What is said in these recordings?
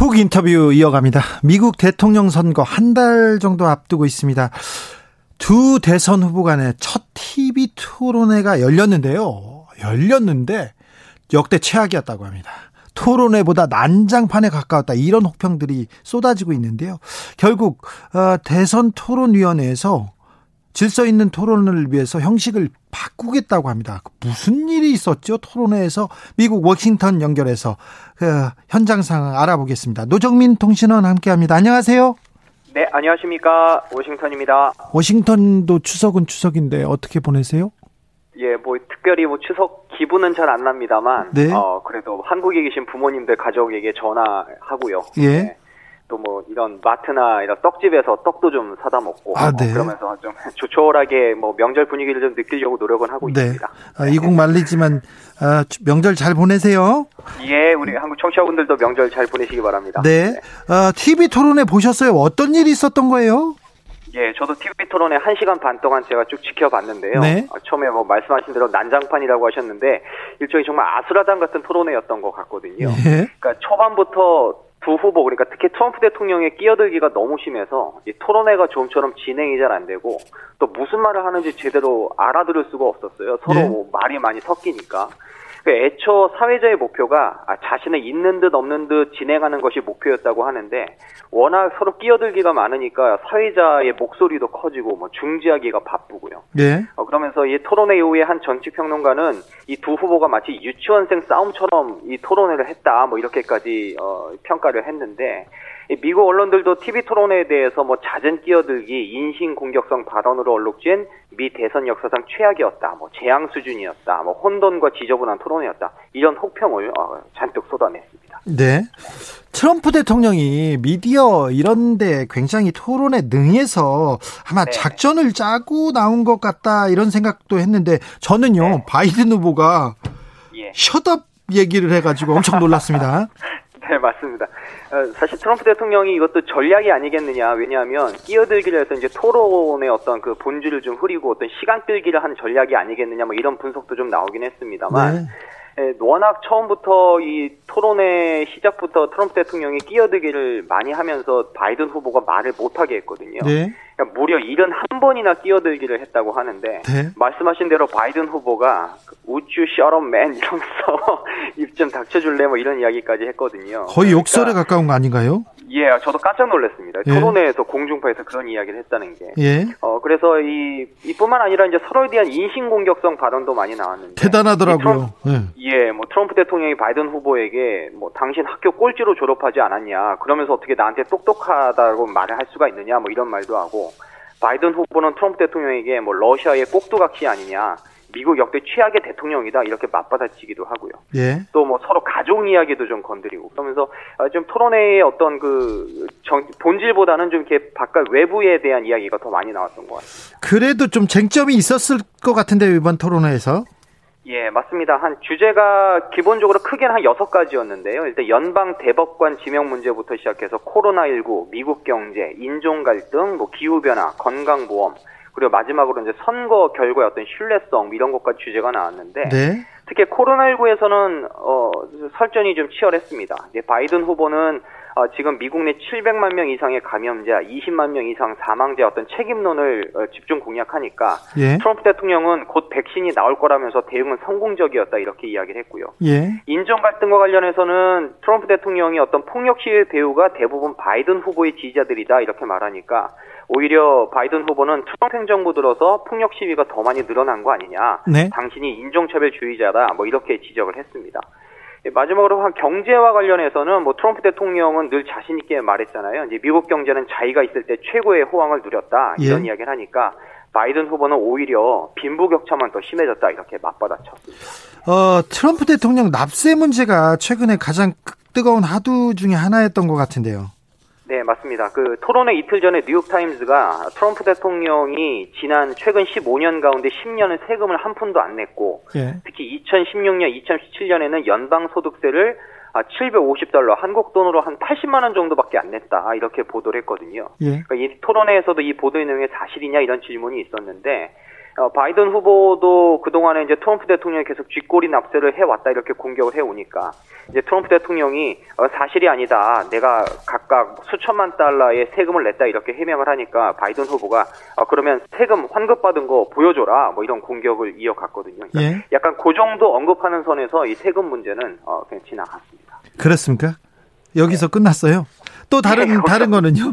훅 인터뷰 이어갑니다. 미국 대통령 선거 한 달 정도 앞두고 있습니다. 두 대선 후보 간의 첫 TV 토론회가 열렸는데요. 열렸는데 역대 최악이었다고 합니다. 토론회보다 난장판에 가까웠다 이런 혹평들이 쏟아지고 있는데요. 결국 어, 대선 토론위원회에서 질서 있는 토론을 위해서 형식을 바꾸겠다고 합니다. 무슨 일이 있었죠? 토론회에서 미국 워싱턴 연결해서 그 현장 상황 알아보겠습니다. 노정민 통신원 함께합니다. 안녕하세요. 네, 안녕하십니까. 워싱턴입니다. 워싱턴도 추석은 추석인데 어떻게 보내세요? 예, 뭐 특별히 뭐 추석 기분은 잘 안 납니다만, 네. 어 그래도 한국에 계신 부모님들 가족에게 전화하고요. 예. 네. 또 뭐 이런 마트나 이런 떡집에서 떡도 좀 사다 먹고 아, 어, 네. 그러면서 좀 조촐하게 뭐 명절 분위기를 좀 느끼려고 노력은 하고 네. 있습니다. 아, 이국 말리지만 아, 명절 잘 보내세요. 예, 우리 한국 청취자분들도 명절 잘 보내시기 바랍니다. 네. 아, TV 토론회 보셨어요? 어떤 일이 있었던 거예요? 예, 저도 TV 토론회 1시간 반 동안 제가 쭉 지켜봤는데요. 네. 어, 처음에 뭐 말씀하신 대로 난장판이라고 하셨는데 일종의 정말 아수라장 같은 토론회였던 것 같거든요. 예. 그러니까 초반부터 두 후보 그러니까 특히 트럼프 대통령의 끼어들기가 너무 심해서 이 토론회가 좀처럼 진행이 잘 안 되고 또 무슨 말을 하는지 제대로 알아들을 수가 없었어요. 서로 네. 뭐 말이 많이 섞이니까. 그 애초 사회자의 목표가 아, 자신의 있는 듯 없는 듯 진행하는 것이 목표였다고 하는데 워낙 서로 끼어들기가 많으니까 사회자의 목소리도 커지고 뭐 중지하기가 바쁘고요. 네. 어, 그러면서 이 토론회 이후에 한 정치 평론가는 이 두 후보가 마치 유치원생 싸움처럼 이 토론회를 했다 뭐 이렇게까지 어, 평가를 했는데 이 미국 언론들도 TV 토론회에 대해서 뭐 잦은 끼어들기, 인신 공격성 발언으로 얼룩진 미 대선 역사상 최악이었다, 뭐 재앙 수준이었다, 뭐 혼돈과 지저분한 토론회였다 이런 혹평을 어, 잔뜩 쏟아냈습니다. 네. 트럼프 대통령이 미디어 이런데 굉장히 토론에 능해서 아마 네. 작전을 짜고 나온 것 같다 이런 생각도 했는데 저는요 네. 바이든 후보가 예. 셧업 얘기를 해가지고 엄청 놀랐습니다. 네, 맞습니다. 어, 사실 트럼프 대통령이 이것도 전략이 아니겠느냐. 왜냐하면 끼어들기를 해서 이제 토론의 어떤 그 본질을 좀 흐리고 어떤 시간 끌기를 한 전략이 아니겠느냐. 뭐 이런 분석도 좀 나오긴 했습니다만. 네. 예, 워낙 처음부터 이 토론의 시작부터 트럼프 대통령이 끼어들기를 많이 하면서 바이든 후보가 말을 못하게 했거든요. 네. 그러니까 무려 71번이나 끼어들기를 했다고 하는데 네. 말씀하신 대로 바이든 후보가 우쭈 셔럽맨 이러면서 입 좀 닥쳐줄래 뭐 이런 이야기까지 했거든요. 거의 욕설에 그러니까, 가까운 거 아닌가요? 예, 저도 깜짝 놀랐습니다. 예. 토론회에서 공중파에서 그런 이야기를 했다는 게. 예. 어 그래서 이 이뿐만 아니라 이제 서로에 대한 인신 공격성 발언도 많이 나왔는데 이 대단하더라고요. 예. 트럼- 예, 뭐 트럼프 대통령이 바이든 후보에게 뭐 당신 학교 꼴찌로 졸업하지 않았냐. 그러면서 어떻게 나한테 똑똑하다고 말을 할 수가 있느냐. 뭐 이런 말도 하고 바이든 후보는 트럼프 대통령에게 뭐 러시아의 꼭두각시 아니냐. 미국 역대 최악의 대통령이다. 이렇게 맞받아치기도 하고요. 예. 또 뭐 서로 가족 이야기도 좀 건드리고 그러면서 아, 좀 토론회의 어떤 그 정- 본질보다는 좀 이렇게 바깥 외부에 대한 이야기가 더 많이 나왔던 것 같습니다. 그래도 좀 쟁점이 있었을 것 같은데 이번 토론회에서. 예, 맞습니다. 한 주제가 기본적으로 크게는 한 여섯 가지였는데요. 일단 연방 대법관 지명 문제부터 시작해서 코로나19, 미국 경제, 인종 갈등, 뭐 기후 변화, 건강 보험, 그리고 마지막으로 이제 선거 결과의 어떤 신뢰성 뭐 이런 것까지 주제가 나왔는데 네. 특히 코로나19에서는 어, 설전이 좀 치열했습니다. 바이든 후보는 어, 지금 미국 내 700만 명 이상의 감염자, 20만 명 이상 사망자 어떤 책임론을 어, 집중 공략하니까 예. 트럼프 대통령은 곧 백신이 나올 거라면서 대응은 성공적이었다 이렇게 이야기를 했고요. 예. 인종 갈등과 관련해서는 트럼프 대통령이 어떤 폭력 시위 배우가 대부분 바이든 후보의 지지자들이다 이렇게 말하니까 오히려 바이든 후보는 트럼프 행정부 들어서 폭력 시위가 더 많이 늘어난 거 아니냐. 네. 당신이 인종차별주의자다. 뭐 이렇게 지적을 했습니다. 예, 마지막으로 한 경제와 관련해서는 뭐 트럼프 대통령은 늘 자신 있게 말했잖아요. 이제 미국 경제는 자기가 있을 때 최고의 호황을 누렸다 이런 예. 이야기를 하니까 바이든 후보는 오히려 빈부격차만 더 심해졌다 이렇게 맞받아쳤습니다. 어, 트럼프 대통령 납세 문제가 최근에 가장 뜨거운 하두 중에 하나였던 것 같은데요. 네, 맞습니다. 그 토론회 이틀 전에 뉴욕타임즈가 트럼프 대통령이 지난 최근 15년 가운데 10년은 세금을 한 푼도 안 냈고 예. 특히 2016년, 2017년에는 연방소득세를 750달러, 한국 돈으로 한 80만 원 정도밖에 안 냈다. 이렇게 보도를 했거든요. 예. 그러니까 이 토론회에서도 이 보도의 내용이 사실이냐 이런 질문이 있었는데 어, 바이든 후보도 그동안에 이제 트럼프 대통령이 계속 쥐꼬리 납세를 해왔다 이렇게 공격을 해오니까 이제 트럼프 대통령이 어, 사실이 아니다. 내가 각각 수천만 달러의 세금을 냈다 이렇게 해명을 하니까 바이든 후보가 어, 그러면 세금 환급받은 거 보여줘라 뭐 이런 공격을 이어갔거든요. 그러니까 예. 약간 그 정도 언급하는 선에서 이 세금 문제는 어, 그냥 지나갔습니다. 그렇습니까? 여기서 네. 끝났어요? 또 다른 네, 다른 거는요?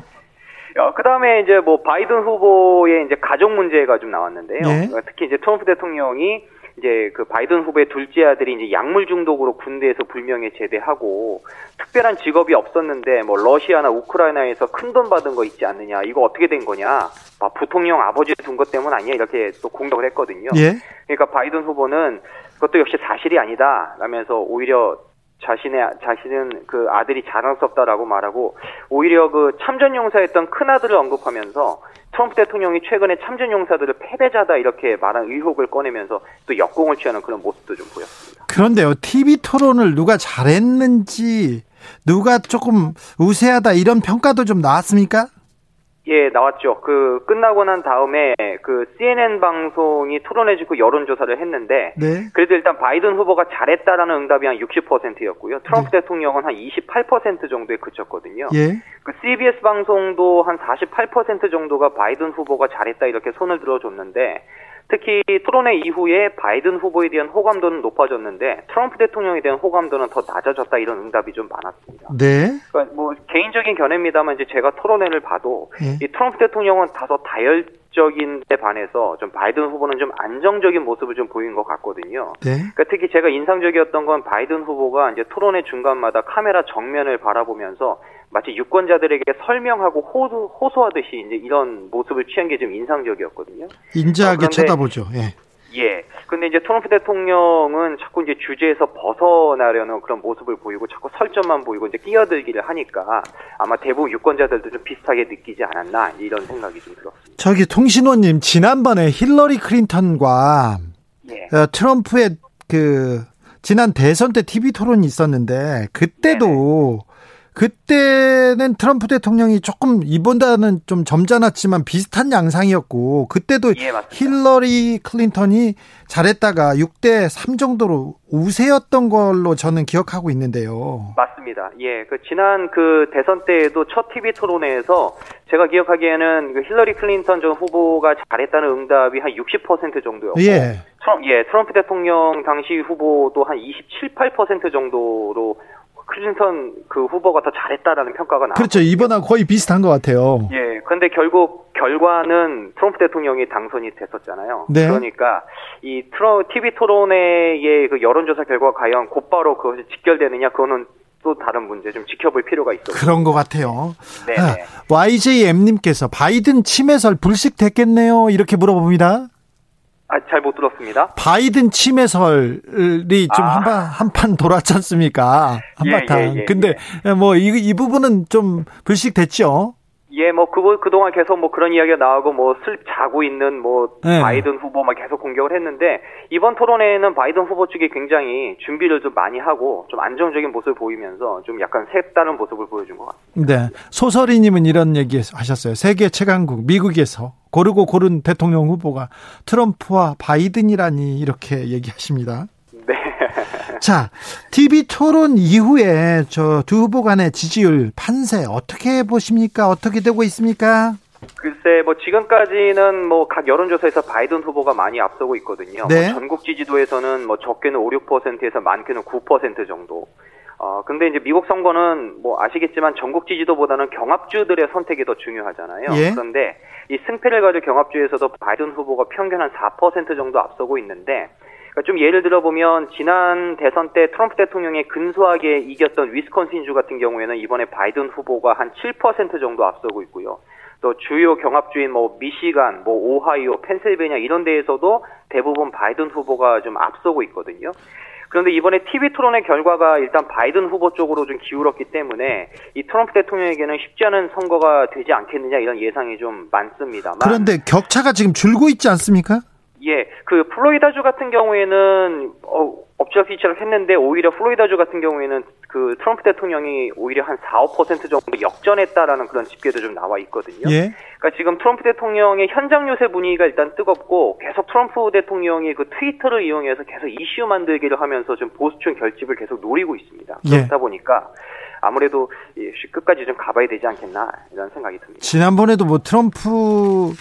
어, 그 다음에 이제 뭐 바이든 후보의 이제 가족 문제가 좀 나왔는데요. 네. 특히 이제 트럼프 대통령이 이제 그 바이든 후보의 둘째 아들이 이제 약물 중독으로 군대에서 불명예 제대하고 특별한 직업이 없었는데 뭐 러시아나 우크라이나에서 큰 돈 받은 거 있지 않느냐 이거 어떻게 된 거냐 아, 부통령 아버지 둔 것 때문 아니야 이렇게 또 공격을 했거든요. 예? 그러니까 바이든 후보는 그것도 역시 사실이 아니다 라면서 오히려 자신의 자신은 그 아들이 자랑스럽다라고 말하고 오히려 그 참전 용사였던 큰 아들을 언급하면서 트럼프 대통령이 최근에 참전 용사들을 패배자다 이렇게 말한 의혹을 꺼내면서 또 역공을 취하는 그런 모습도 좀 보였습니다. 그런데요, TV 토론을 누가 잘했는지 누가 조금 우세하다 이런 평가도 좀 나왔습니까? 예, 나왔죠. 그 끝나고 난 다음에 그 CNN 방송이 토론해주고 여론조사를 했는데 네. 그래도 일단 바이든 후보가 잘했다라는 응답이 한 60%였고요. 트럼프 네. 대통령은 한 28% 정도에 그쳤거든요. 예. 그 CBS 방송도 한 48% 정도가 바이든 후보가 잘했다 이렇게 손을 들어줬는데 특히 토론회 이후에 바이든 후보에 대한 호감도는 높아졌는데 트럼프 대통령에 대한 호감도는 더 낮아졌다 이런 응답이 좀 많았습니다. 네. 그러니까 뭐 개인적인 견해입니다만 이제 제가 토론회를 봐도 네. 이 트럼프 대통령은 다소 다혈적인 데 반해서 좀 바이든 후보는 좀 안정적인 모습을 좀 보인 것 같거든요. 네. 그러니까 특히 제가 인상적이었던 건 바이든 후보가 이제 토론회 중간마다 카메라 정면을 바라보면서 마치 유권자들에게 설명하고 호소, 호소하듯이 이제 이런 모습을 취한 게 좀 인상적이었거든요. 인자하게 어, 쳐다보죠. 예. 예. 근데 이제 트럼프 대통령은 자꾸 이제 주제에서 벗어나려는 그런 모습을 보이고 자꾸 설정만 보이고 이제 끼어들기를 하니까 아마 대부분 유권자들도 좀 비슷하게 느끼지 않았나 이런 생각이 좀 들었습니다. 저기 통신원님 지난번에 힐러리 클린턴과 예. 어, 트럼프의 그 지난 대선 때 TV 토론이 있었는데 그때도 네 그때는 트럼프 대통령이 조금 이번보다는 좀 점잖았지만 비슷한 양상이었고 그때도 예, 힐러리 클린턴이 잘했다가 6대 3 정도로 우세였던 걸로 저는 기억하고 있는데요. 맞습니다. 예. 그 지난 그 대선 때에도 첫 TV 토론회에서 제가 기억하기에는 그 힐러리 클린턴 전 후보가 잘했다는 응답이 한 60% 정도였고 예. 트럼, 예, 트럼프 대통령 당시 후보도 한 27, 8% 정도로 클린턴 그 후보가 더 잘했다라는 평가가 나왔죠. 그렇죠. 이번하고 거의 비슷한 것 같아요. 예. 그런데 결국 결과는 트럼프 대통령이 당선이 됐었잖아요. 네. 그러니까 이 트러 TV 토론회의 그 여론조사 결과가 과연 곧바로 그것이 직결되느냐 그거는 또 다른 문제 좀 지켜볼 필요가 있어요. 그런 것 같아요. 네. 아, YJM님께서 바이든 침해설 불식됐겠네요. 이렇게 물어봅니다. 아, 잘 못 들었습니다. 바이든 침해설이 좀 한판 아. 한판 돌았지 않습니까? 한바탕. 예, 예, 예, 근데 예. 뭐이 이 부분은 좀 불식됐죠. 예, 뭐 그거 그동안 계속 뭐 그런 이야기가 나오고 뭐슬 자고 있는 뭐 네. 바이든 후보 막 계속 공격을 했는데 이번 토론회에는 바이든 후보 측이 굉장히 준비를 좀 많이 하고 좀 안정적인 모습을 보이면서 좀 약간 색다른 모습을 보여준 것 같습니다. 네, 소설이님은 이런 얘기 하셨어요. 세계 최강국 미국에서 고르고 고른 대통령 후보가 트럼프와 바이든이라니 이렇게 얘기하십니다. 네. 자, TV 토론 이후에 저 두 후보 간의 지지율 판세 어떻게 보십니까? 어떻게 되고 있습니까? 글쎄, 뭐 지금까지는 뭐 각 여론조사에서 바이든 후보가 많이 앞서고 있거든요. 네. 뭐 전국 지지도에서는 뭐 적게는 5, 6%에서 많게는 9% 정도. 어, 근데 이제 미국 선거는 뭐 아시겠지만 전국 지지도보다는 경합주들의 선택이 더 중요하잖아요. 예. 그런데 이 승패를 가지고 경합주에서도 바이든 후보가 평균 한 4% 정도 앞서고 있는데 그러니까 좀 예를 들어보면 지난 대선 때 트럼프 대통령이 근소하게 이겼던 위스콘신주 같은 경우에는 이번에 바이든 후보가 한 7% 정도 앞서고 있고요. 또 주요 경합주인 뭐 미시간, 뭐 오하이오, 펜실베니아 이런 데에서도 대부분 바이든 후보가 좀 앞서고 있거든요. 그런데 이번에 TV 토론의 결과가 일단 바이든 후보 쪽으로 좀 기울었기 때문에 이 트럼프 대통령에게는 쉽지 않은 선거가 되지 않겠느냐 이런 예상이 좀 많습니다만. 그런데 격차가 지금 줄고 있지 않습니까? 예, 그 플로리다주 같은 경우에는 어, 업적이처럼 했는데 오히려 플로리다주 같은 경우에는 그 트럼프 대통령이 오히려 한 4, 5% 정도 역전했다라는 그런 집계도 좀 나와 있거든요. 예. 그러니까 지금 트럼프 대통령의 현장 요새 분위기가 일단 뜨겁고 계속 트럼프 대통령이 그 트위터를 이용해서 계속 이슈 만들기를 하면서 좀 보수층 결집을 계속 노리고 있습니다. 예. 그렇다 보니까 아무래도 끝까지 좀 가봐야 되지 않겠나 이런 생각이 듭니다. 지난번에도 뭐 트럼프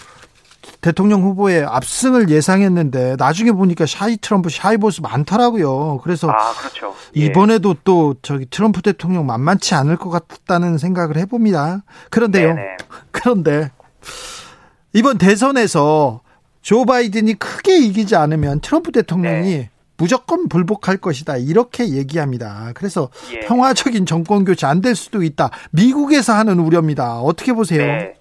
대통령 후보의 압승을 예상했는데 나중에 보니까 샤이 트럼프, 샤이 보수 많더라고요. 그래서 아, 그렇죠. 예. 이번에도 또 저기 트럼프 대통령 만만치 않을 것 같다는 생각을 해봅니다. 그런데요. 네네. 그런데 이번 대선에서 조 바이든이 크게 이기지 않으면 트럼프 대통령이 네. 무조건 불복할 것이다 이렇게 얘기합니다. 그래서 예. 평화적인 정권 교체 안 될 수도 있다. 미국에서 하는 우려입니다. 어떻게 보세요? 네.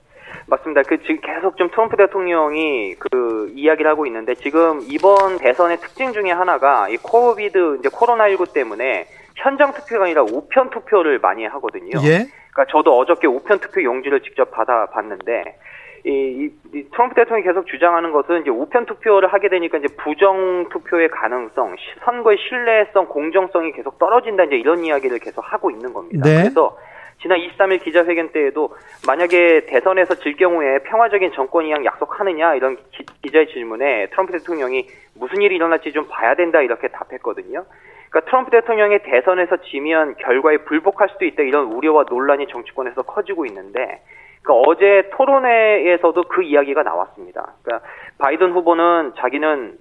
맞습니다. 그 지금 계속 좀 트럼프 대통령이 그 이야기를 하고 있는데 지금 이번 대선의 특징 중에 하나가 이 코비드 이제 코로나19 때문에 현장 투표가 아니라 우편 투표를 많이 하거든요. 예? 그러니까 저도 어저께 우편 투표 용지를 직접 받아 봤는데 이, 이, 이, 트럼프 대통령이 계속 주장하는 것은 이제 우편 투표를 하게 되니까 이제 부정 투표의 가능성, 선거의 신뢰성, 공정성이 계속 떨어진다 이제 이런 이야기를 계속 하고 있는 겁니다. 네? 그래서 지난 23일 기자회견 때에도 만약에 대선에서 질 경우에 평화적인 정권 이양 약속하느냐 이런 기, 자의 질문에 트럼프 대통령이 무슨 일이 일어날지 좀 봐야 된다 이렇게 답했거든요. 그러니까 트럼프 대통령이 대선에서 지면 결과에 불복할 수도 있다 이런 우려와 논란이 정치권에서 커지고 있는데 그러니까 어제 토론회에서도 그 이야기가 나왔습니다. 그러니까 바이든 후보는 자기는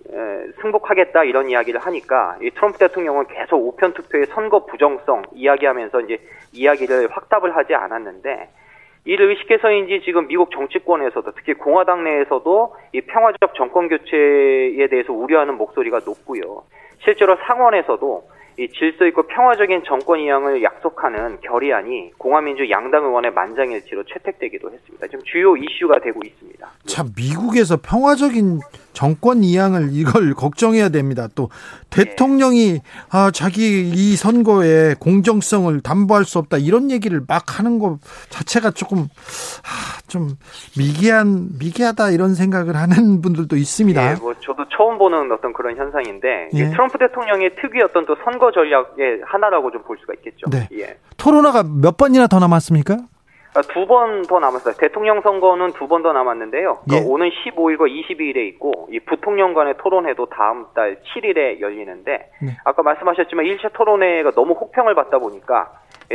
승복하겠다 이런 이야기를 하니까 이 트럼프 대통령은 계속 우편 투표의 선거 부정성 이야기하면서 이제 이야기를 확답을 하지 않았는데 이를 의식해서인지 지금 미국 정치권에서도 특히 공화당 내에서도 이 평화적 정권 교체에 대해서 우려하는 목소리가 높고요. 실제로 상원에서도 이 질서 있고 평화적인 정권 이양을 약속하는 결의안이 공화민주 양당 의원의 만장일치로 채택되기도 했습니다. 지금 주요 이슈가 되고 있습니다. 참 미국에서 평화적인 정권 이양을 이걸 걱정해야 됩니다. 또 대통령이 아 자기 이 선거의 공정성을 담보할 수 없다 이런 얘기를 막 하는 것 자체가 조금 아, 좀 미개한 미개하다 이런 생각을 하는 분들도 있습니다. 예, 뭐 저도 처음 보는 어떤 그런 현상인데 예. 트럼프 대통령의 특유의 어떤 또 선거 전략의 하나라고 좀 볼 수가 있겠죠. 네. 예. 토론화가 몇 번이나 더 남았습니까? 아, 두번 더 남았어요. 대통령 선거는 두 번 더 남았는데요. 그러니까 예. 오는 15일과 22일에 있고 이 부통령 간의 토론회도 다음 달 7일에 열리는데 네. 아까 말씀하셨지만 1차 토론회가 너무 혹평을 받다 보니까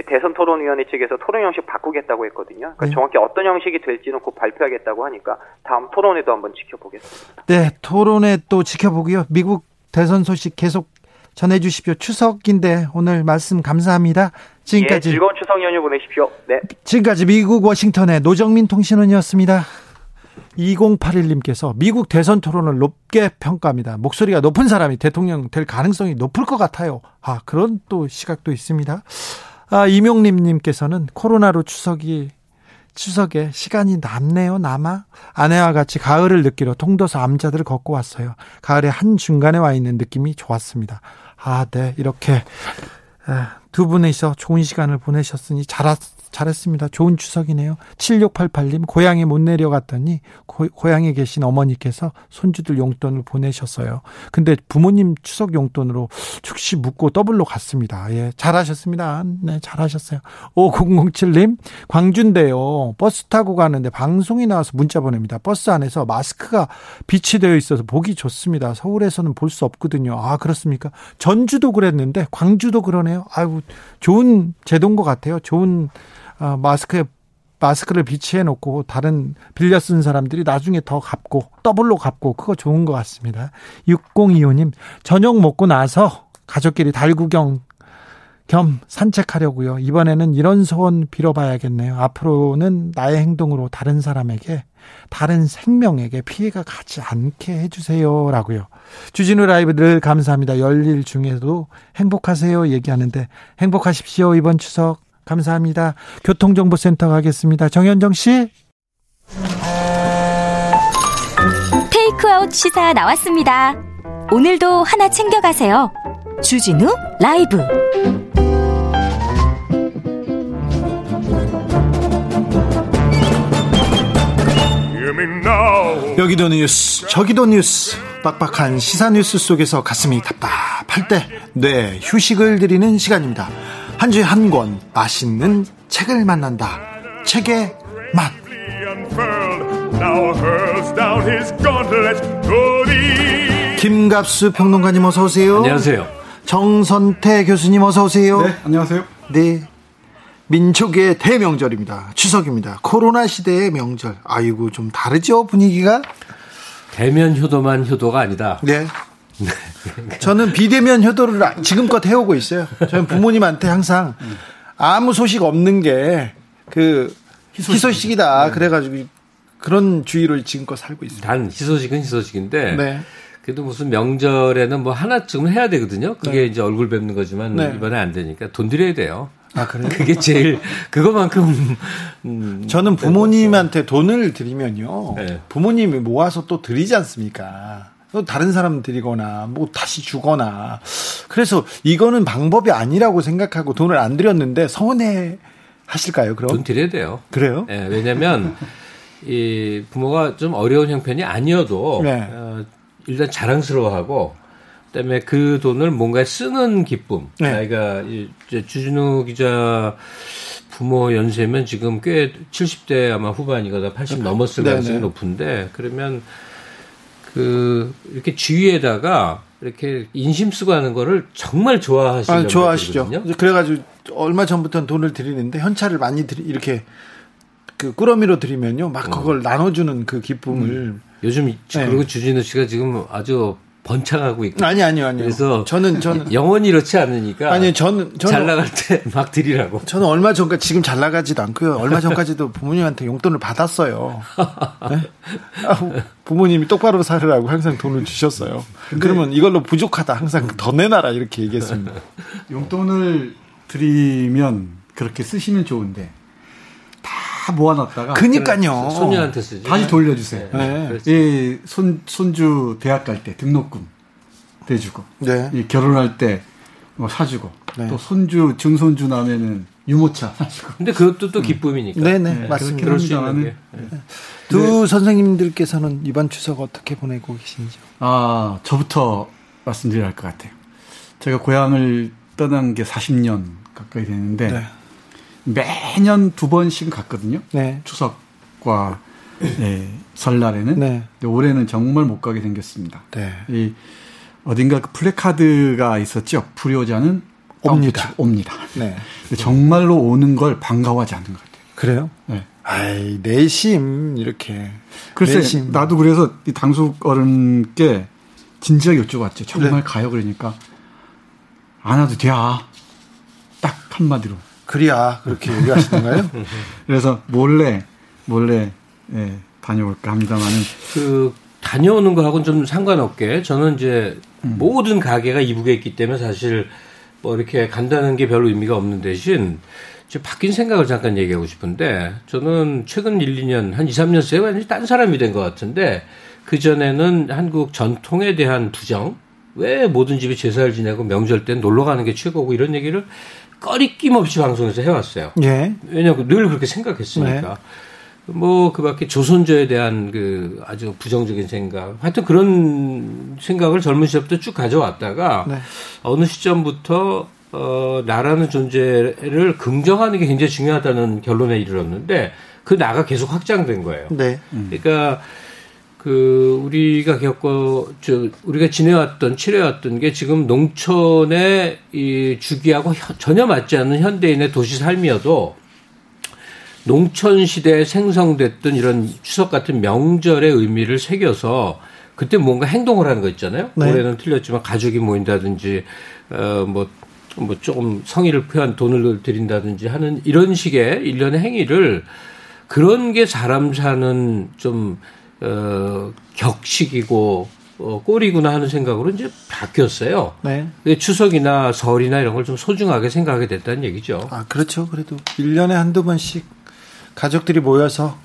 대선 토론위원회 측에서 토론 형식 바꾸겠다고 했거든요. 그러니까 네. 정확히 어떤 형식이 될지는 곧 발표하겠다고 하니까 다음 토론회도 한번 지켜보겠습니다. 네, 토론회 또 지켜보고요. 미국 대선 소식 계속 전해주십시오. 추석인데 오늘 말씀 감사합니다. 지금까지 예, 즐거운 추석 연휴 보내십시오. 네. 지금까지 미국 워싱턴의 노정민 통신원이었습니다. 2081님께서 미국 대선 토론을 높게 평가합니다. 목소리가 높은 사람이 대통령 될 가능성이 높을 것 같아요. 아, 그런 또 시각도 있습니다. 아, 이명림님께서는 코로나로 추석이 추석에 시간이 남네요, 남아. 아내와 같이 가을을 느끼러 통도사 암자들을 걷고 왔어요. 가을의 한 중간에 와 있는 느낌이 좋았습니다. 아, 네. 이렇게 두 분이서 좋은 시간을 보내셨으니 잘, 잘했습니다. 좋은 추석이네요. 7688님, 고향에 못 내려갔더니 고, 고향에 계신 어머니께서 손주들 용돈을 보내셨어요. 근데 부모님 추석 용돈으로 즉시 묻고 더블로 갔습니다. 예, 잘하셨습니다. 네, 잘하셨어요. 5007님, 광주인데요. 버스 타고 가는데 방송이 나와서 문자 보냅니다. 버스 안에서 마스크가 비치되어 있어서 보기 좋습니다. 서울에서는 볼 수 없거든요. 아, 그렇습니까? 전주도 그랬는데 광주도 그러네요. 아이고, 좋은 제도인 것 같아요. 좋은 어, 마스크에 마스크를 비치해 놓고 다른 빌려 쓴 사람들이 나중에 더 갚고 더블로 갚고 그거 좋은 것 같습니다. 6025님 저녁 먹고 나서 가족끼리 달 구경 겸 산책하려고요. 이번에는 이런 소원 빌어봐야겠네요. 앞으로는 나의 행동으로 다른 사람에게 다른 생명에게 피해가 가지 않게 해주세요 라고요. 주진우 라이브 늘 감사합니다. 열일 중에도 행복하세요 얘기하는데 행복하십시오 이번 추석 감사합니다. 교통정보센터 가겠습니다. 정현정 씨. 테이크아웃 시사 나왔습니다. 오늘도 하나 챙겨가세요. 주진우 라이브 여기도 뉴스 저기도 뉴스 빡빡한 시사 뉴스 속에서 가슴이 답답할 때 뇌 휴식을 드리는 시간입니다 한 주에 한 권 맛있는 책을 만난다 책의 맛 김갑수 평론가님 어서 오세요 안녕하세요 정선태 교수님 어서 오세요 네 안녕하세요 네 민족의 대명절입니다. 추석입니다. 코로나 시대의 명절. 아이고 좀 다르죠 분위기가? 대면 효도만 효도가 아니다. 네. 저는 비대면 효도를 지금껏 해오고 있어요. 저는 부모님한테 항상 아무 소식 없는 게 그 희소식 이다. 네. 그래가지고 그런 주의를 지금껏 살고 있어요. 단 희소식은 희소식인데. 네. 그래도 무슨 명절에는 뭐 하나쯤은 해야 되거든요. 그게 네. 이제 얼굴 뵙는 거지만 네. 이번에 안 되니까 돈 들여야 돼요. 아, 그래요? 그게 제일, 그거만큼. 음, 저는 부모님한테 돈을 드리면요. 네. 부모님이 모아서 또 드리지 않습니까? 또 다른 사람 드리거나, 뭐 다시 주거나. 그래서 이거는 방법이 아니라고 생각하고 돈을 안 드렸는데 서운해 하실까요, 그럼? 돈 드려야 돼요. 그래요? 네, 왜냐면, 이 부모가 좀 어려운 형편이 아니어도, 네. 어, 일단 자랑스러워하고, 그다음에 그 돈을 뭔가에 쓰는 기쁨. 네. 아이가 이제 주진우 기자 부모 연세면 지금 꽤 70대 아마 후반이거나 80 넘었을 네, 가능성이 네. 높은데 그러면 그 이렇게 주위에다가 이렇게 인심 쓰고 하는 거를 정말 좋아하시는 아, 좋아하시죠. 그래가지고 얼마 전부터는 돈을 드리는데 현찰을 많이 드리 이렇게 그 꾸러미로 드리면요 막 어. 그걸 어. 나눠주는 그 기쁨을 음. 요즘 네. 그리고 주진우 씨가 지금 아주 번창하고 있고. 아니 아니요 아니요. 그래서 저는 저는 영원히 이렇지 않으니까. 아니 저는, 저는 잘 나갈 때 막 드리라고. 저는 얼마 전까지 지금 잘 나가지도 않고요. 얼마 전까지도 부모님한테 용돈을 받았어요. 네? 아, 부모님이 똑바로 살으라고 항상 돈을 주셨어요. 그러면 이걸로 부족하다 항상 더 내놔라 이렇게 얘기했습니다. 용돈을 드리면 그렇게 쓰시면 좋은데 다 모아놨다가 그니까요. 손녀한테 쓰지. 다시 돌려주세요. 네. 네. 손 손주 대학 갈 때 등록금 대주고, 네. 이 결혼할 때 뭐 사주고, 네. 또 손주 증손주 나면은 유모차 사주고. 근데 그것도 또 기쁨이니까. 네네 네, 맞습니다. 그럴 수 있는 게. 네. 두 선생님들께서는 이번 추석 어떻게 보내고 계신지요? 아 저부터 말씀드려야 할 것 같아요. 제가 고향을 떠난 게 40년 가까이 되는데. 네. 매년 두 번씩 갔거든요. 네. 추석과 네, 설날에는. 네. 근데 올해는 정말 못 가게 생겼습니다. 네. 이 어딘가 그 플래카드가 있었죠. 불효자는 옵니다. 옵니다. 네. 정말로 오는 걸 반가워하지 않는 것 같아요. 그래요? 네. 아이, 내심, 이렇게. 글쎄, 내심. 나도 그래서 이 당숙 어른께 진지하게 여쭤봤죠. 정말 네. 가요? 그러니까, 안 와도 돼. 딱 한마디로. 그래야 그렇게 얘기하시던가요? 그래서 몰래 몰래 예, 다녀올까 합니다만은 그 다녀오는 거하고는 좀 상관없게 저는 이제 음. 모든 가게가 이북에 있기 때문에 사실 뭐 이렇게 간다는 게 별로 의미가 없는 대신 이제 바뀐 생각을 잠깐 얘기하고 싶은데 저는 최근 1, 2년 한 2, 3년 새에 완전히 딴 사람이 된 것 같은데 그 전에는 한국 전통에 대한 부정 왜 모든 집이 제사를 지내고 명절 때 놀러 가는 게 최고고 이런 얘기를 꺼리낌 없이 방송에서 해왔어요. 예. 왜냐하면 늘 그렇게 생각했으니까. 네. 뭐그 밖에 조선조에 대한 그 아주 부정적인 생각, 하여튼 그런 생각을 젊은 시절부터 쭉 가져왔다가 네. 어느 시점부터 어 나라는 존재를 긍정하는 게 굉장히 중요하다는 결론에 이르렀는데 그 나가 계속 확장된 거예요. 네. 그러니까 그 우리가 겪어 저 우리가 지내왔던 치러왔던 게 지금 농촌의 이 주기하고 전혀 맞지 않는 현대인의 도시 삶이어도 농촌 시대에 생성됐던 이런 추석 같은 명절의 의미를 새겨서 그때 뭔가 행동을 하는 거 있잖아요. 네. 올해는 틀렸지만 가족이 모인다든지 어뭐뭐 뭐 조금 성의를 표한 돈을 드린다든지 하는 이런 식의 일련의 행위를 그런 게 사람 사는 좀 어, 격식이고 어, 꼴이구나 하는 생각으로 이제 바뀌었어요. 네. 추석이나 설이나 이런 걸 좀 소중하게 생각하게 됐다는 얘기죠. 아, 그렇죠. 그래도 1년에 한두 번씩 가족들이 모여서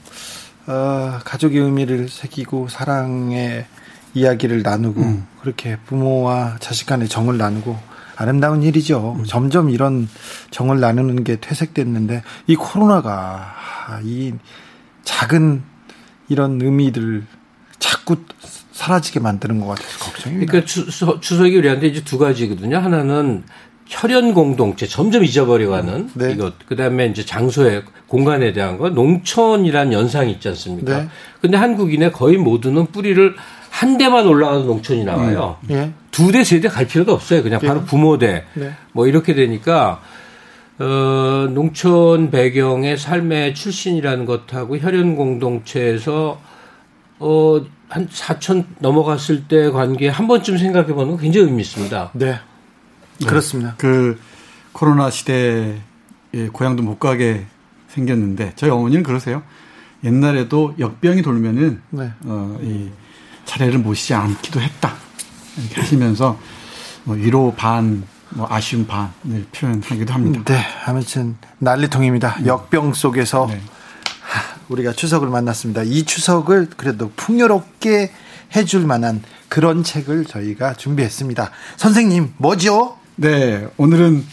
어, 가족의 의미를 새기고 사랑의 이야기를 나누고 음. 그렇게 부모와 자식 간의 정을 나누고 아름다운 일이죠. 음. 점점 이런 정을 나누는 게 퇴색됐는데 이 코로나가 이 작은 이런 의미들 자꾸 사라지게 만드는 것 같아서 걱정입니다. 그러니까 추석, 추석이 우리한테 이제 두 가지거든요. 하나는 혈연 공동체 점점 잊어버려가는 네. 이것 그다음에 이제 장소에 공간에 대한 거 농촌이란 연상이 있지 않습니까? 네. 근데 한국인의 거의 모두는 뿌리를 한 대만 올라가는 농촌이 나와요. 음. 예. 두 대, 세 대 갈 필요도 없어요. 그냥 바로 예. 부모대. 네. 뭐 이렇게 되니까, 어, 농촌 배경의 삶의 출신이라는 것하고 혈연 공동체에서, 어, 한 4천 넘어갔을 때 관계 한 번쯤 생각해 보는 건 굉장히 의미 있습니다. 네. 그렇습니다. 그 코로나 시대에 고향도 못 가게 생겼는데 저희 어머니는 그러세요. 옛날에도 역병이 돌면은 네. 어, 이 차례를 모시지 않기도 했다. 이렇게 하시면서 뭐 위로 반, 뭐 아쉬움 반을 표현하기도 합니다. 네, 아무튼 난리통입니다. 네. 역병 속에서 네. 우리가 추석을 만났습니다. 이 추석을 그래도 풍요롭게 해줄 만한 그런 책을 저희가 준비했습니다. 선생님, 뭐죠? 네, 오늘은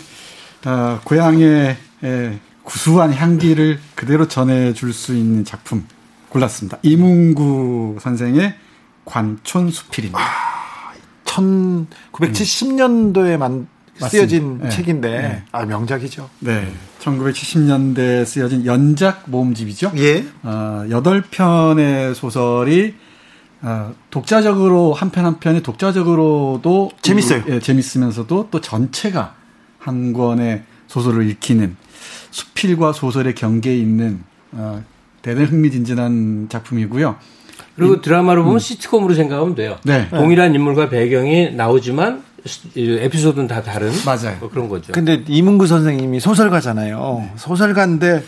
어, 고향의 에, 구수한 향기를 그대로 전해줄 수 있는 작품 골랐습니다. 이문구 선생의 관촌수필입니다. 아, 1970년도에 만 쓰여진 네. 책인데 네. 아 명작이죠. 네. 1970년대에 쓰여진 연작 모음집이죠. 예. 어, 8편의 소설이 어, 독자적으로 한 편 한 편이 독자적으로도 재밌어요. 예, 재밌으면서도 또 전체가 한 권의 소설을 읽히는 수필과 소설의 경계에 있는 어, 대단히 흥미진진한 작품이고요. 그리고 드라마로 보면 음. 시트콤으로 생각하면 돼요. 네. 동일한 인물과 배경이 나오지만 에피소드는 다 다른 맞아요. 뭐 그런 거죠. 근데 이문구 선생님이 소설가잖아요. 네. 소설가인데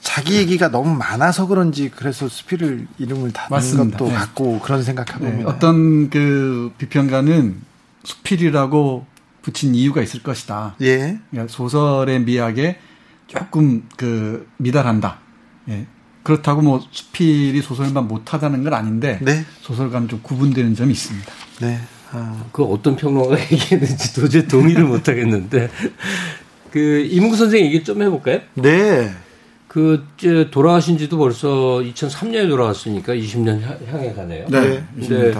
자기 얘기가 너무 많아서 그런지 그래서 수필을 이름을 다는 것도 네. 같고 그런 생각하고 네. 어떤 그 비평가는 수필이라고 붙인 이유가 있을 것이다. 예. 그러니까 소설의 미학에 조금 그 미달한다. 예. 그렇다고 뭐 수필이 소설만 못하다는 건 아닌데 네. 소설과는 좀 구분되는 점이 있습니다. 네. 아. 그 어떤 평론가가 얘기했는지 도저히 동의를 못 하겠는데 그 이문구 선생 얘기 좀 해볼까요? 네. 그 이제 돌아가신 지도 벌써 2003년에 돌아갔으니까 20년 향해 가네요. 네. 근데,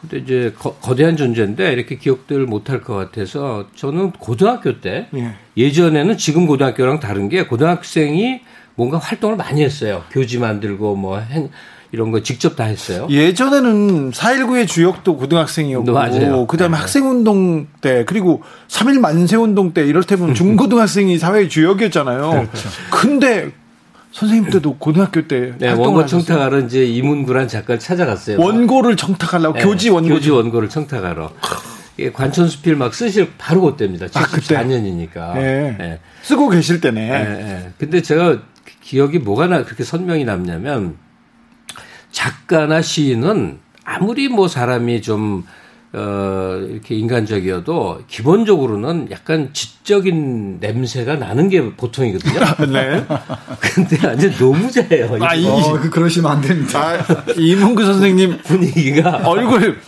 근데 이제 거, 대한 존재인데 이렇게 기억들 못할 것 같아서 저는 고등학교 때 예. 전에는 지금 고등학교랑 다른 게 고등학생이 뭔가 활동을 많이 했어요. 교지 만들고 뭐 행, 이런 거 직접 다 했어요. 예전에는 4.19의 주역도 고등학생이었고, 맞아요. 그 다음에 네. 학생운동 때, 그리고 3.1 만세운동 때, 이럴 때 보면 중고등학생이 사회의 주역이었잖아요. 그렇죠. 근데 선생님 때도 고등학교 때 네, 원고 청탁하러 이제 이문구란 작가를 찾아갔어요. 원고를 청탁하려고 네, 교지 원고 교지 원고를 청탁하러. 관천수필 막 쓰실 바로 그때입니다. 74년이니까. 아, 네. 네. 쓰고 계실 때네. 네, 네. 근데 제가 기억이 뭐가 나 그렇게 선명히 남냐면 작가나 시인은 아무리 뭐 사람이 좀 어, 이렇게 인간적이어도 기본적으로는 약간 지적인 냄새가 나는 게 보통이거든요. 네. 근데 완전 너무 잘해요. 아, 이, 어, 그, 그러시면 안 됩니다. 아, 이문구 선생님 분위기가. 얼굴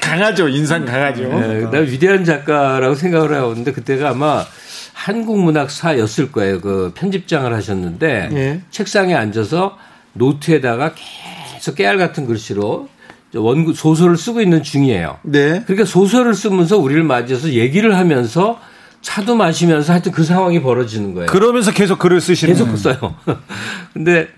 강하죠. 인상 강하죠. 네, 나 위대한 작가라고 생각을 하는데 그때가 아마 한국문학사였을 거예요. 그 편집장을 하셨는데 네. 책상에 앉아서 노트에다가 계속 깨알 같은 글씨로 원고 소설을 쓰고 있는 중이에요. 네. 그러니까 소설을 쓰면서 우리를 맞이해서 얘기를 하면서 차도 마시면서 하여튼 그 상황이 벌어지는 거예요. 그러면서 계속 글을 쓰시는 계속 써요. 근데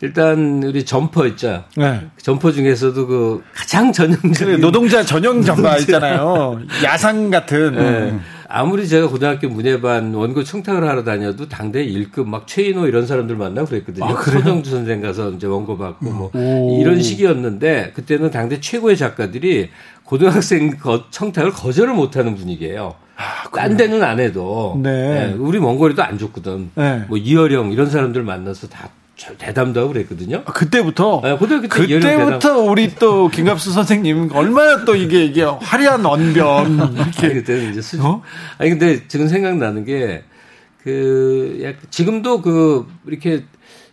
일단 우리 점퍼 있죠. 네. 점퍼 중에서도 그 가장 전형적인 노동자 전용 점퍼 있잖아요. 야상 같은. 네. 아무리 제가 고등학교 문예반 원고 청탁을 하러 다녀도 당대 1급 막 최인호 이런 사람들 만나고 그랬거든요. 아, 서정주 선생 가서 이제 원고 받고 뭐 오. 이런 시기였는데 그때는 당대 최고의 작가들이 고등학생 청탁을 거절을 못하는 분위기예요. 아, 딴 데는 안 해도 네. 네. 우리 먼거리도 안 좋거든. 네. 뭐 이어령 이런 사람들 만나서 다 대담도 하고 그랬거든요. 아, 그때부터? 네, 그때 그때부터 우리 또 김갑수 선생님 얼마나 또 이게 이게 화려한 언변 이렇게 아니, 그때는 이제 수준. 어? 아니 근데 지금 생각나는 게 그 지금도 그 이렇게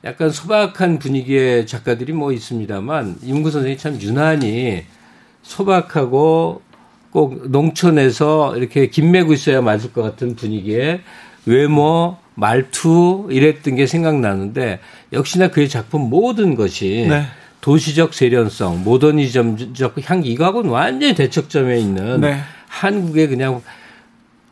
약간 소박한 분위기의 작가들이 뭐 있습니다만 이문구 선생이 참 유난히 소박하고 꼭 농촌에서 이렇게 김매고 있어야 맞을 것 같은 분위기에 외모, 말투 이랬던 게 생각나는데 역시나 그의 작품 모든 것이 네. 도시적 세련성, 모더니즘적 향기 이거하고는 완전히 대척점에 있는 네. 한국의 그냥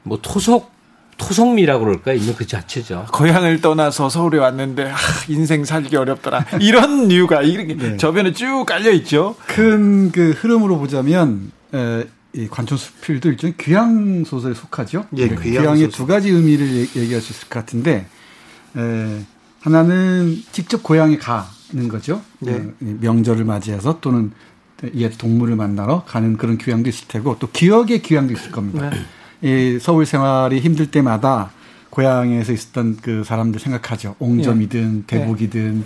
뭐 토속 토성미라고 그럴까 있는 그 자체죠. 고향을 떠나서 서울에 왔는데 아, 인생 살기 어렵더라. 이런 이유가 이렇게 네. 저변에 쭉 깔려 있죠. 큰 그 흐름으로 보자면 에, 이 관촌수필도 일종의 귀향 소설에 속하죠. 예, 네, 귀향 의두 가지 의미를 얘기할 수 있을 것 같은데 에, 하나는 직접 고향에 가는 거죠. 네. 어, 명절을 맞이해서 또는 옛 동물을 만나러 가는 그런 귀향도 있을 테고 또 기억의 귀향도 있을 겁니다. 네. 이 서울 생활이 힘들 때마다 고향에서 있었던 그 사람들 생각하죠. 옹점이든 네. 대북이든 네.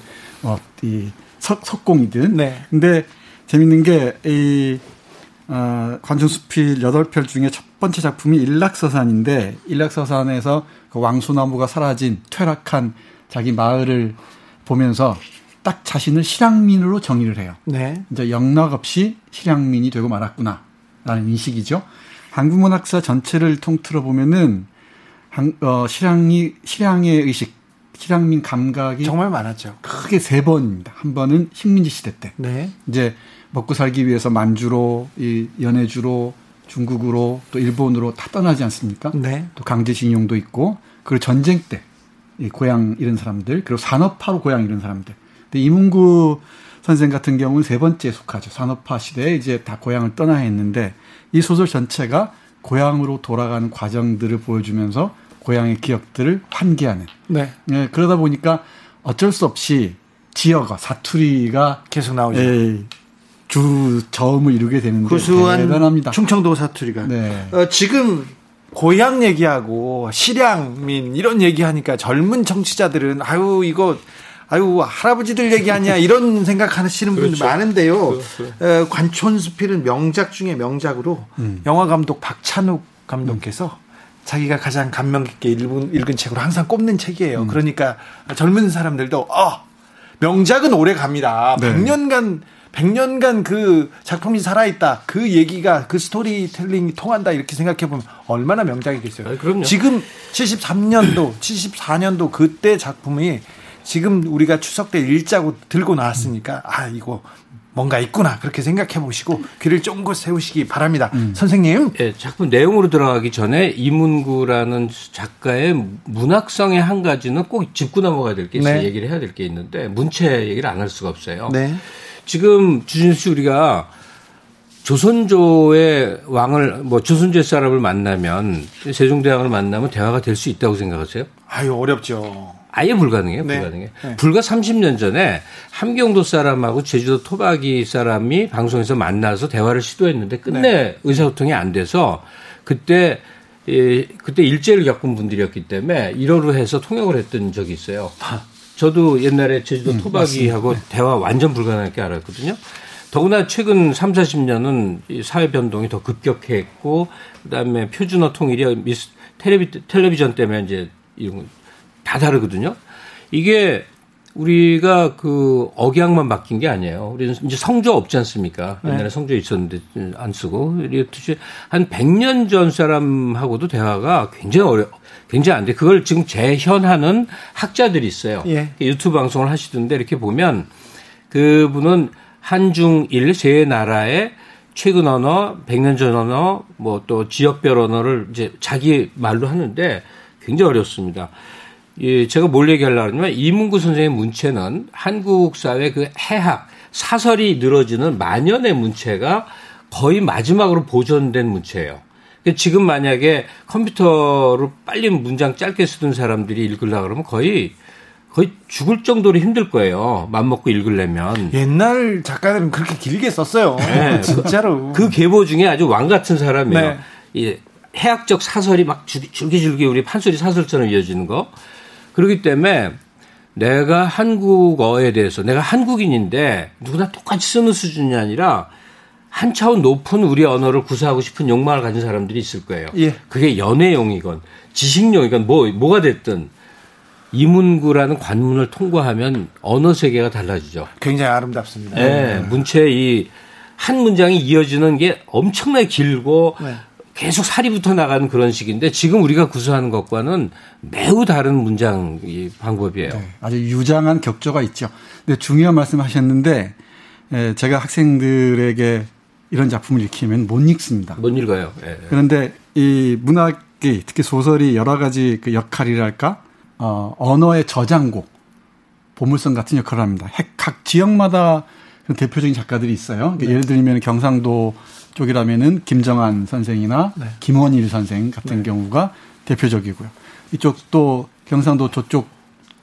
어 이 석공이든. 네. 근데 재밌는 게 이 어, 관중수필 8편 중에 첫 번째 작품이 일락서산인데 일락서산에서 그 왕수나무가 사라진 퇴락한 자기 마을을 보면서 딱 자신을 실향민으로 정의를 해요. 네. 이제 영락 없이 실향민이 되고 말았구나라는 인식이죠. 한국 문학사 전체를 통틀어 보면은 한, 어, 실향이 실향의 의식, 실향민 감각이 정말 많았죠. 크게 세 번입니다. 한 번은 식민지 시대 때. 네. 이제 먹고 살기 위해서 만주로, 이 연해주로, 중국으로 또 일본으로 다 떠나지 않습니까? 네. 또 강제징용도 있고 그리고 전쟁 때이 고향 잃은 사람들 그리고 산업화로 고향 잃은 사람들. 근데 이문구 선생 같은 경우는 세 번째에 속하죠. 산업화 시대에 이제 다 고향을 떠나야 했는데 이 소설 전체가 고향으로 돌아가는 과정들을 보여주면서 고향의 기억들을 환기하는. 네. 네 그러다 보니까 어쩔 수 없이 지어가 사투리가 계속 나오죠. 예, 주 저음을 이루게 되는데 구수한 대단합니다. 충청도 사투리가. 네. 어, 지금 고향 얘기하고 실향민 이런 얘기하니까 젊은 청취자들은 아유 이거 아유 할아버지들 얘기하냐 이런 생각하시는 그렇죠. 분들 많은데요. 그렇죠. 관촌수필은 명작 중에 명작으로 음. 영화 감독 박찬욱 감독께서 음. 자기가 가장 감명 깊게 읽은, 읽은 책으로 항상 꼽는 책이에요. 음. 그러니까 젊은 사람들도 어 명작은 오래 갑니다. 네. 100년간 100년간 그 작품이 살아있다. 그 얘기가 그 스토리텔링이 통한다. 이렇게 생각해 보면 얼마나 명작이겠어요. 아, 지금 73년도, 74년도 그때 작품이 지금 우리가 추석 때 일자고 들고 나왔으니까 아 이거 뭔가 있구나 그렇게 생각해 보시고 귀를 쫑긋 세우시기 바랍니다. 음. 선생님. 네, 작품 내용으로 들어가기 전에 이문구라는 작가의 문학성의 한 가지는 꼭 짚고 넘어가야 될 게 있어요. 네. 얘기를 해야 될 게 있는데 문체 얘기를 안 할 수가 없어요. 네. 지금 주진수 씨 우리가 조선조의 왕을 뭐 조선조의 사람을 만나면 세종대왕을 만나면 대화가 될 수 있다고 생각하세요? 아유 어렵죠. 아예 불가능해요. 네. 불가능해. 네. 불과 30년 전에 함경도 사람하고 제주도 토박이 사람이 방송에서 만나서 대화를 시도했는데 끝내 네. 의사소통이 안 돼서 그때 예, 그때 일제를 겪은 분들이었기 때문에 1호로 해서 통역을 했던 적이 있어요. 저도 옛날에 제주도 음, 토박이하고 네. 대화 완전 불가능하게 알았거든요. 더구나 최근 3, 40년은 사회 변동이 더 급격했고 그다음에 표준어 통일이 미스 텔레비, 텔레비전 때문에 이제 이런 다 다르거든요. 이게 우리가 그 억양만 바뀐 게 아니에요. 우리는 이제 성조 없지 않습니까? 네. 옛날에 네. 성조 있었는데 안 쓰고 한 100년 전 사람하고도 대화가 굉장히 어려 굉장히 안 돼. 그걸 지금 재현하는 학자들이 있어요. 예. 유튜브 방송을 하시던데 이렇게 보면 그분은 한중일 세 나라의 최근 언어, 100년 전 언어, 뭐 또 지역별 언어를 이제 자기 말로 하는데 굉장히 어렵습니다. 예, 제가 뭘 얘기하려고 하냐면 이문구 선생의 문체는 한국 사회 그 해학, 사설이 늘어지는 만연의 문체가 거의 마지막으로 보존된 문체예요. 그러니까 지금 만약에 컴퓨터로 빨리 문장 짧게 쓰던 사람들이 읽으려고 그러면 거의 거의 죽을 정도로 힘들 거예요. 맘먹고 읽으려면. 옛날 작가들은 그렇게 길게 썼어요. 네, 진짜로. 그, 그 계보 중에 아주 왕 같은 사람이에요. 네. 이 해학적 사설이 막 줄기줄기 우리 판소리 사설처럼 이어지는 거. 그렇기 때문에 내가 한국어에 대해서 내가 한국인인데 누구나 똑같이 쓰는 수준이 아니라 한 차원 높은 우리 언어를 구사하고 싶은 욕망을 가진 사람들이 있을 거예요. 예. 그게 연애용이건 지식용이건 뭐 뭐가 됐든 이문구라는 관문을 통과하면 언어 세계가 달라지죠. 굉장히 아름답습니다. 네, 문체 이한 문장이 이어지는 게 엄청나게 길고 네. 계속 살이 붙어 나가는 그런 식인데 지금 우리가 구사하는 것과는 매우 다른 문장 방법이에요. 네, 아주 유장한 격조가 있죠. 근데 중요한 말씀하셨는데 예, 제가 학생들에게 이런 작품을 읽히면 못 읽습니다. 못 읽어요. 예. 그런데 이 문학이 특히 소설이 여러 가지 그 역할이랄까 어, 언어의 저장고 보물선 같은 역할을 합니다. 각 지역마다 대표적인 작가들이 있어요. 그러니까 네. 예를 들면 경상도 쪽이라면은 김정한 선생이나 네. 김원일 선생 같은 네. 경우가 대표적이고요. 이쪽 또 경상도 저쪽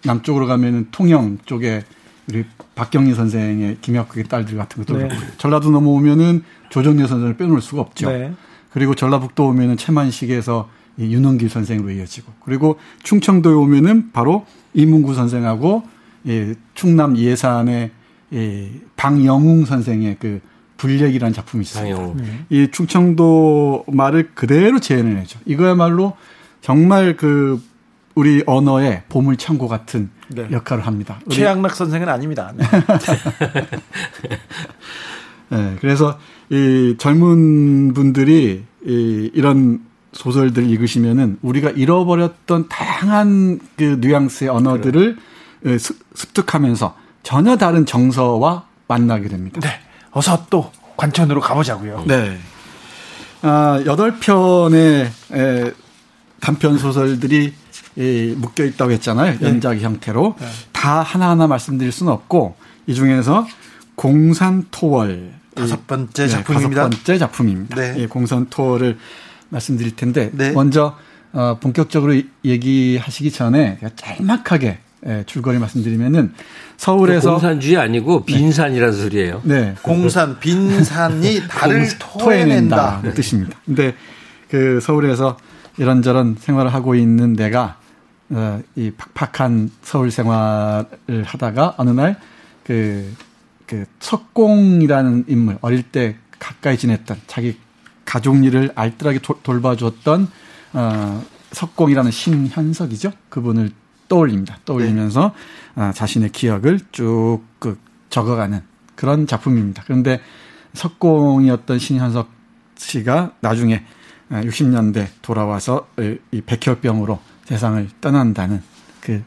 남쪽으로 가면은 통영 쪽에 우리 박경리 선생의 김혁국의 딸들 같은 것도 네. 그렇고 전라도 넘어오면은 조정래 선생을 빼놓을 수가 없죠. 네. 그리고 전라북도 오면은 채만식에서 윤원길 선생으로 이어지고 그리고 충청도에 오면은 바로 이문구 선생하고 예, 충남 예산의 예, 방영웅 선생의 그 불력이라는 작품이 있습니다. 네. 이 충청도 말을 그대로 재현을 해죠. 이거야말로 정말 그 우리 언어의 보물 창고 같은 네. 역할을 합니다. 최양락 선생은 아닙니다. 네. 네. 그래서 이 젊은 분들이 이 이런 소설들 읽으시면은 우리가 잃어버렸던 다양한 그 뉘앙스의 언어들을 그래. 습득하면서 전혀 다른 정서와 만나게 됩니다. 네. 어서 또 관천으로 가보자고요. 네. 아, 8편의 단편 소설들이 이 묶여 있다고 했잖아요. 네. 연작 형태로. 네. 다 하나하나 말씀드릴 수는 없고 이 중에서 공산토월 다섯 번째 작품입니다. 다섯 번째 작품입니다. 네. 예, 공산토월을 말씀드릴 텐데 네. 먼저 어, 본격적으로 얘기하시기 전에 짤막하게 예, 줄거리 말씀드리면은 서울에서 공산주의 아니고 빈산이라는 네. 소리예요. 네, 공산 빈산이 달을 토해낸다 네. 뜻입니다. 근데 그 서울에서 이런저런 생활을 하고 있는 내가 어, 이 팍팍한 서울 생활을 하다가 어느 날그 그 석공이라는 인물 어릴 때 가까이 지냈던 자기 가족 일을 알뜰하게 도, 돌봐줬던 어, 석공이라는 신현석이죠. 그분을 떠올립니다. 떠올리면서 네. 어, 자신의 기억을 쭉 그 적어가는 그런 작품입니다. 그런데 석공이었던 신현석 씨가 나중에 60년대 돌아와서 이 백혈병으로 세상을 떠난다는 그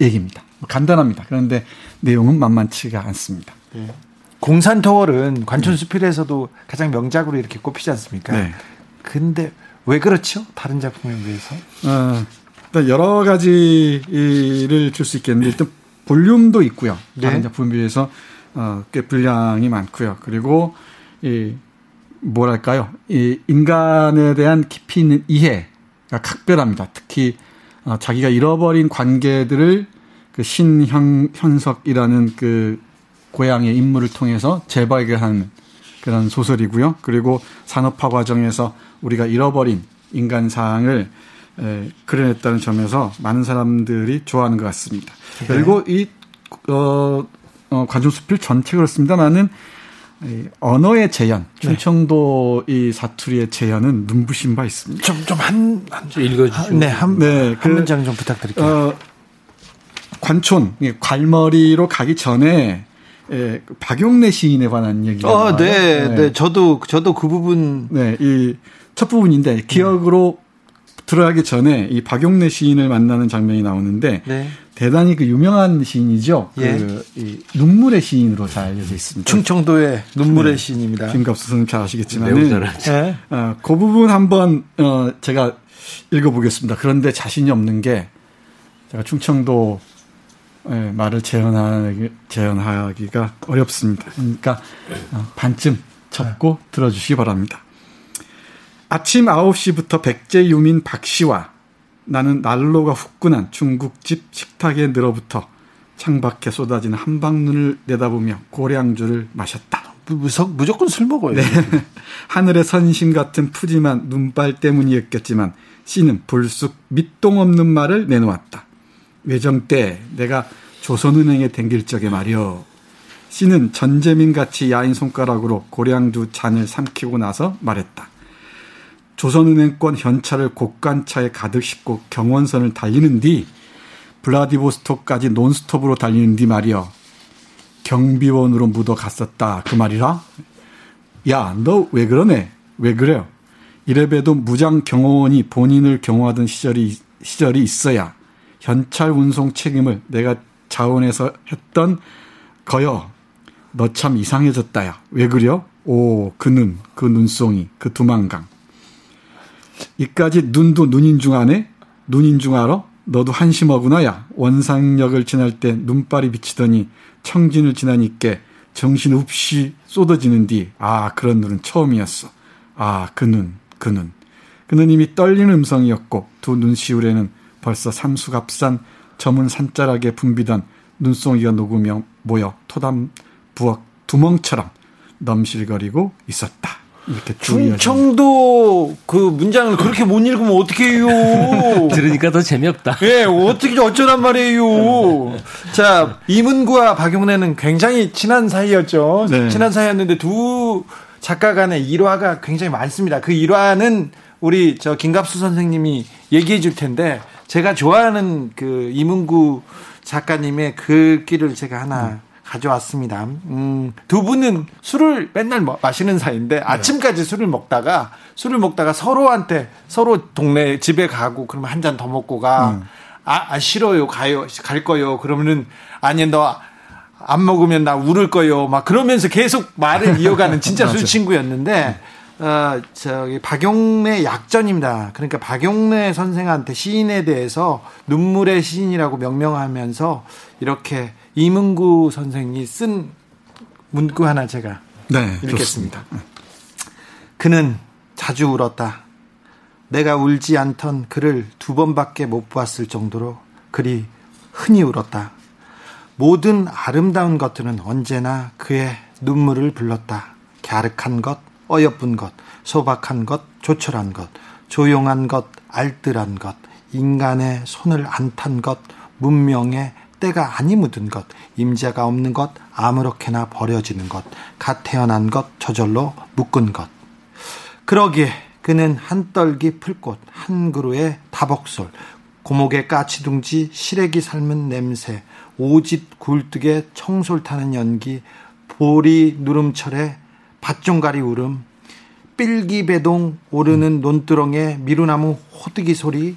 얘기입니다. 뭐 간단합니다. 그런데 내용은 만만치가 않습니다. 네. 공산터월은 관촌수필에서도 가장 명작으로 이렇게 꼽히지 않습니까? 네. 근데 왜 그렇죠? 다른 작품에 비해서? 어, 일단 여러 가지를 줄 수 있겠는데 일단 볼륨도 있고요. 네. 다른 작품에 비해서 어, 꽤 분량이 많고요. 그리고 이 뭐랄까요? 이 인간에 대한 깊이 있는 이해가 각별합니다. 특히 어, 자기가 잃어버린 관계들을 그 신형 현석이라는 그 고향의 인물을 통해서 재발견하는 그런 소설이고요. 그리고 산업화 과정에서 우리가 잃어버린 인간상을 에, 그려냈다는 점에서 많은 사람들이 좋아하는 것 같습니다. 네. 그리고 이 어, 어, 관중 수필 전체 그렇습니다만은 이 언어의 재현, 네. 충청도 네. 이 사투리의 재현은 눈부신 바 있습니다. 좀, 좀 한, 한 읽어주시죠. 네, 한, 네, 그, 한 문장 좀 부탁드릴게요. 어, 관촌, 관머리로 가기 전에 예, 박용래 시인에 관한 얘기가 어, 나와요. 네, 네, 네, 저도 저도 그 부분 네, 이 첫 부분인데 기억으로 들어가기 전에 이 박용래 시인을 만나는 장면이 나오는데 네. 대단히 그 유명한 시인이죠. 예. 그이 눈물의 시인으로 잘 알려져 있습니다. 충청도의 눈물의 네. 시인입니다. 김갑수 선생님 잘 아시겠지만 네. 어, 그 부분 한번 어, 제가 읽어보겠습니다. 그런데 자신이 없는 게 제가 충청도 예, 말을 재현하기, 재현하기가 어렵습니다. 그러니까 어, 반쯤 접고 들어주시기 바랍니다. 아침 9시부터 백제 유민 박 씨와 나는 난로가 후끈한 중국집 식탁에 늘어붙어 창밖에 쏟아지는 한방눈을 내다보며 고량주를 마셨다. 무석, 무조건 술 먹어요. 네. 하늘의 선심 같은 푸짐한 눈발 때문이었겠지만 씨는 불쑥 밑동 없는 말을 내놓았다. 외정 때 내가 조선은행에 댕길 적에 말이여. 씨는 전재민 같이 야인 손가락으로 고량주 잔을 삼키고 나서 말했다. 조선은행권 현찰을 곡간차에 가득 싣고 경원선을 달리는 뒤 블라디보스토크까지 논스톱으로 달리는 뒤 말이여. 경비원으로 묻어 갔었다. 그 말이라. 야, 너 왜 그러네? 왜 그래요? 이래봬도 무장 경호원이 본인을 경호하던 시절이 시절이 있어야 현찰 운송 책임을 내가 자원해서 했던 거여. 너 참 이상해졌다야. 왜 그려? 오, 그 눈, 그 눈송이, 그 두만강. 이까지 눈도 눈인 중 아네? 눈인 줄 알아? 너도 한심하구나, 야. 원상역을 지날 때 눈발이 비치더니 청진을 지나니까 정신 없이 쏟아지는 뒤, 아, 그런 눈은 처음이었어. 아, 그 눈, 그 눈. 그는 이미 떨리는 음성이었고 두 눈시울에는 벌써 삼수갑산 저문 산자락에 붐비던 눈송이가 녹으며 모여 토담 부엌 두멍처럼 넘실거리고 있었다. 이렇게 충청도 그 문장을 그렇게 못 읽으면 어떻게 해요? 들으니까 더 재미없다. 예, 어떻게 어쩌란 말이에요. 자, 이문구와 박용래는 굉장히 친한 사이였죠. 네. 친한 사이였는데 두 작가 간의 일화가 굉장히 많습니다. 그 일화는 우리 저 김갑수 선생님이 얘기해 줄 텐데 제가 좋아하는 그 이문구 작가님의 글귀를 제가 하나 음. 가져왔습니다. 음, 두 분은 술을 맨날 마시는 사이인데 네. 아침까지 술을 먹다가 술을 먹다가 서로한테 서로 동네 집에 가고 그러면 한 잔 더 먹고 가. 음. 아, 아, 싫어요. 가요. 갈 거요. 그러면은 아니 너 안 먹으면 나 울을 거요. 막 그러면서 계속 말을 이어가는 진짜 술 친구였는데 어, 저기 박용래 약전입니다. 그러니까 박용래 선생한테 시인에 대해서 눈물의 시인이라고 명명하면서 이렇게 이문구 선생이 쓴 문구 하나 제가 네, 읽겠습니다. 좋습니다. 그는 자주 울었다. 내가 울지 않던 그를 두 번밖에 못 보았을 정도로 그리 흔히 울었다. 모든 아름다운 것들은 언제나 그의 눈물을 불렀다. 갸륵한 것, 어여쁜 것, 소박한 것, 조촐한 것, 조용한 것, 알뜰한 것, 인간의 손을 안 탄 것, 문명의 때가 아니 묻은 것, 임자가 없는 것, 아무렇게나 버려지는 것, 갓 태어난 것, 저절로 묶은 것. 그러기에 그는 한 떨기 풀꽃, 한 그루의 다복솔, 고목의 까치둥지, 시래기 삶은 냄새, 오짓 굴뚝에 청솔 타는 연기, 보리 누름철에 밭종가리 울음, 삘기배동 오르는 논두렁에 미루나무 호두기 소리,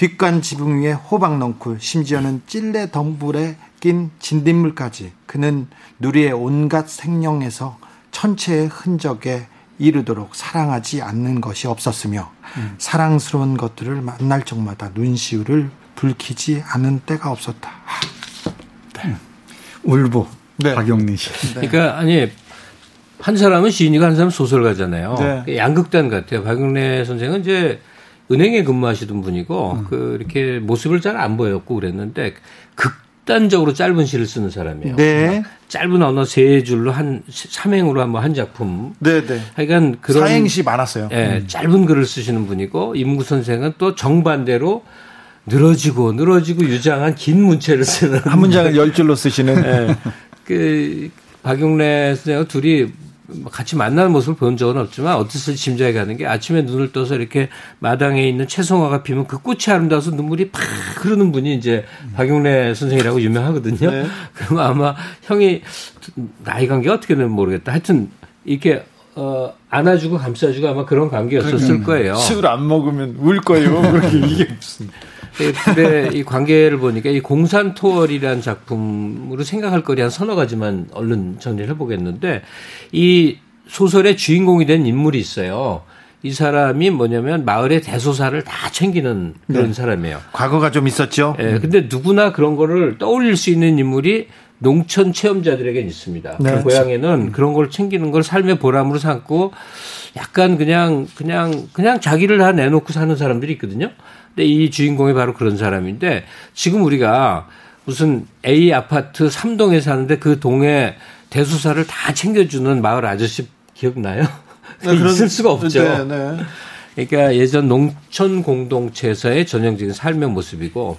뒷간 지붕 위에 호박 넝쿨, 심지어는 찔레 덩불에 낀 진딧물까지 그는 누리의 온갖 생령에서 천체의 흔적에 이르도록 사랑하지 않는 것이 없었으며 음. 사랑스러운 것들을 만날 적마다 눈시울을 붉히지 않은 때가 없었다. 네. 울보 네. 박영민 씨. 네. 그러니까 아니 한 사람은 시인이고 한 사람은 소설가잖아요. 네. 양극단 같아요. 박영래 선생은 이제 은행에 근무하시던 분이고 음. 그 이렇게 모습을 잘 안 보였고 그랬는데 극단적으로 짧은 시를 쓰는 사람이에요. 네. 짧은 언어 세 줄로 한 삼행으로 한번 한 작품. 네, 네. 하여간 그런 사행시 많았어요. 예, 음. 짧은 글을 쓰시는 분이고 임구 선생은 또 정반대로 늘어지고 늘어지고 유장한 긴 문체를 쓰는 한 문장을 열 줄로 쓰시는. 예. 그 박용래 선생과 둘이 뭐 같이 만나는 모습을 본 적은 없지만 어떻게 짐작이 가는 게 아침에 눈을 떠서 이렇게 마당에 있는 채송화가 피면 그 꽃이 아름다워서 눈물이 팍 흐르는 분이 이제 박용래 선생이라고 유명하거든요. 네. 그러면 아마 형이 나이 관계가 어떻게 되면 모르겠다. 하여튼 이렇게 어, 안아주고 감싸주고 아마 그런 관계였었을 거예요. 술안 먹으면 울 거예요. 그렇게 이게 무슨. 근데 이 관계를 보니까 이 공산 토월이라는 작품으로 생각할 거리 한 서너 가지만 얼른 정리를 해보겠는데 이 소설의 주인공이 된 인물이 있어요. 이 사람이 뭐냐면 마을의 대소사를 다 챙기는 그런 네. 사람이에요. 과거가 좀 있었죠. 예. 네, 근데 누구나 그런 거를 떠올릴 수 있는 인물이 농촌 체험자들에게 있습니다. 네. 그 고향에는 그런 걸 챙기는 걸 삶의 보람으로 삼고 약간 그냥 그냥 그냥 자기를 다 내놓고 사는 사람들이 있거든요. 근데 이 주인공이 바로 그런 사람인데 지금 우리가 무슨 A 아파트 3동에 사는데 그 동에 대수사를 다 챙겨주는 마을 아저씨 기억나요? 네, 있을 수가 없죠. 네, 네. 그러니까 예전 농촌 공동체에서의 전형적인 삶의 모습이고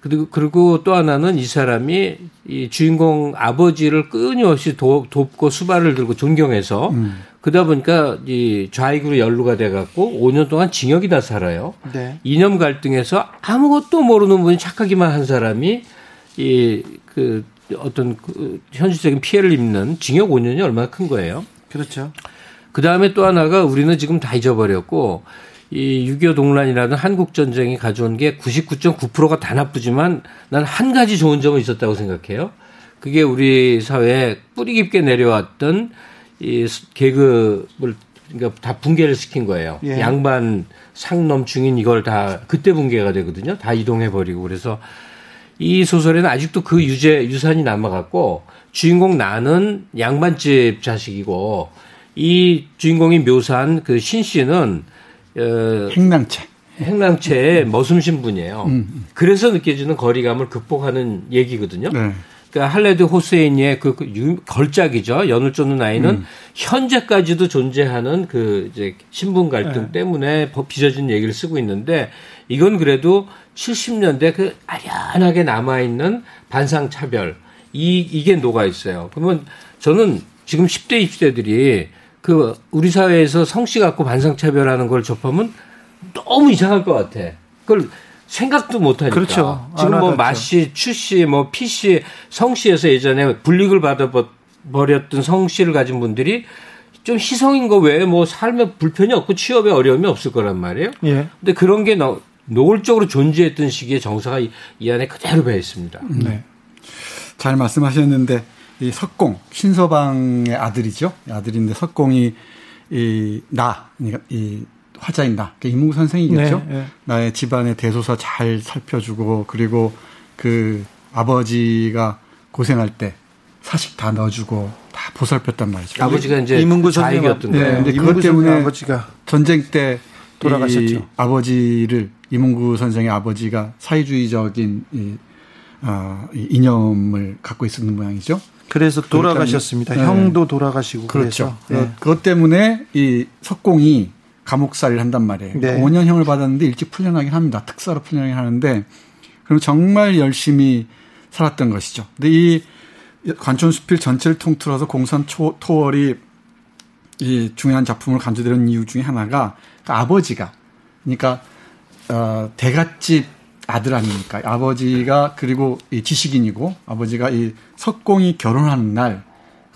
그리고 그리고 또 하나는 이 사람이 이 주인공 아버지를 끊임없이 도, 돕고 수발을 들고 존경해서 음. 그러다 보니까 이 좌익으로 연루가 돼 갖고 5년 동안 징역이다 살아요. 네. 이념 갈등에서 아무것도 모르는 분이 착하기만 한 사람이 이 그 어떤 그 현실적인 피해를 입는 징역 5년이 얼마나 큰 거예요. 그렇죠. 그 다음에 또 하나가 우리는 지금 다 잊어버렸고 이 6.25 동란이라는 한국 전쟁이 가져온 게 99.9%가 다 나쁘지만 난 한 가지 좋은 점은 있었다고 생각해요. 그게 우리 사회에 뿌리 깊게 내려왔던 이 계급을 그러니까 다 붕괴를 시킨 거예요. 예. 양반, 상놈, 중인 이걸 다 그때 붕괴가 되거든요. 다 이동해 버리고 그래서 이 소설에는 아직도 그 유재 유산이 남아갖고 주인공 나는 양반집 자식이고 이 주인공이 묘사한 그 신 씨는 어, 행랑채. 행랑채의 머슴신 분이에요. 음, 음. 그래서 느껴지는 거리감을 극복하는 얘기거든요. 네. 그러니까 할레드 호세인의 그, 그 유, 걸작이죠. 연을 쫓는 아이는 음. 현재까지도 존재하는 그 이제 신분 갈등 네. 때문에 빚어진 얘기를 쓰고 있는데 이건 그래도 70년대 그 아련하게 남아 있는 반상 차별 이 이게 녹아 있어요. 그러면 저는 지금 10대 20대들이 그 우리 사회에서 성씨 갖고 반상 차별하는 걸 접하면 너무 이상할 것 같아. 그걸 생각도 못 하니까. 그렇죠. 지금 뭐 마씨, 추씨, 뭐 피씨, 성씨에서 예전에 불이익을 받아 버렸던 성씨를 가진 분들이 좀 희성인 거 외에 뭐 삶에 불편이 없고 취업에 어려움이 없을 거란 말이에요. 예. 근데 그런 게 너, 노골적으로 존재했던 시기의 정서가 이, 이 안에 그대로 배어 있습니다. 네. 잘 말씀하셨는데 이 석공 신서방의 아들이죠. 아들인데 석공이 이나 그러니까 이 화자인 나, 그러니까 이문구 선생이겠죠. 네, 네. 나의 집안의 대소사 잘 살펴주고 그리고 그 아버지가 고생할 때 사식 다 넣어주고 다 보살폈단 말이죠. 아버지가 이제 이문구 선생이었던 네, 거예요. 네, 그것 때문에 아버지가 전쟁 때 돌아가셨죠. 아버지를 이문구 선생의 아버지가 사회주의적인 이, 어, 이 이념을 갖고 있었는 모양이죠. 그래서 돌아가셨습니다. 네. 형도 돌아가시고 그렇죠. 그래서. 네. 그것 때문에 이 석공이 감옥살이를 한단 말이에요. 네. 5년형을 받았는데 일찍 풀려나긴 합니다. 특사로 풀려나긴 하는데 그럼 정말 열심히 살았던 것이죠. 근데 이 관촌수필 전체를 통틀어서 공산 초, 토월이 이 중요한 작품을 간주되는 이유 중에 하나가 그 아버지가 그러니까 어, 대갓집 아들 아닙니까? 아버지가 그리고 이 지식인이고 아버지가 이 석공이 결혼하는 날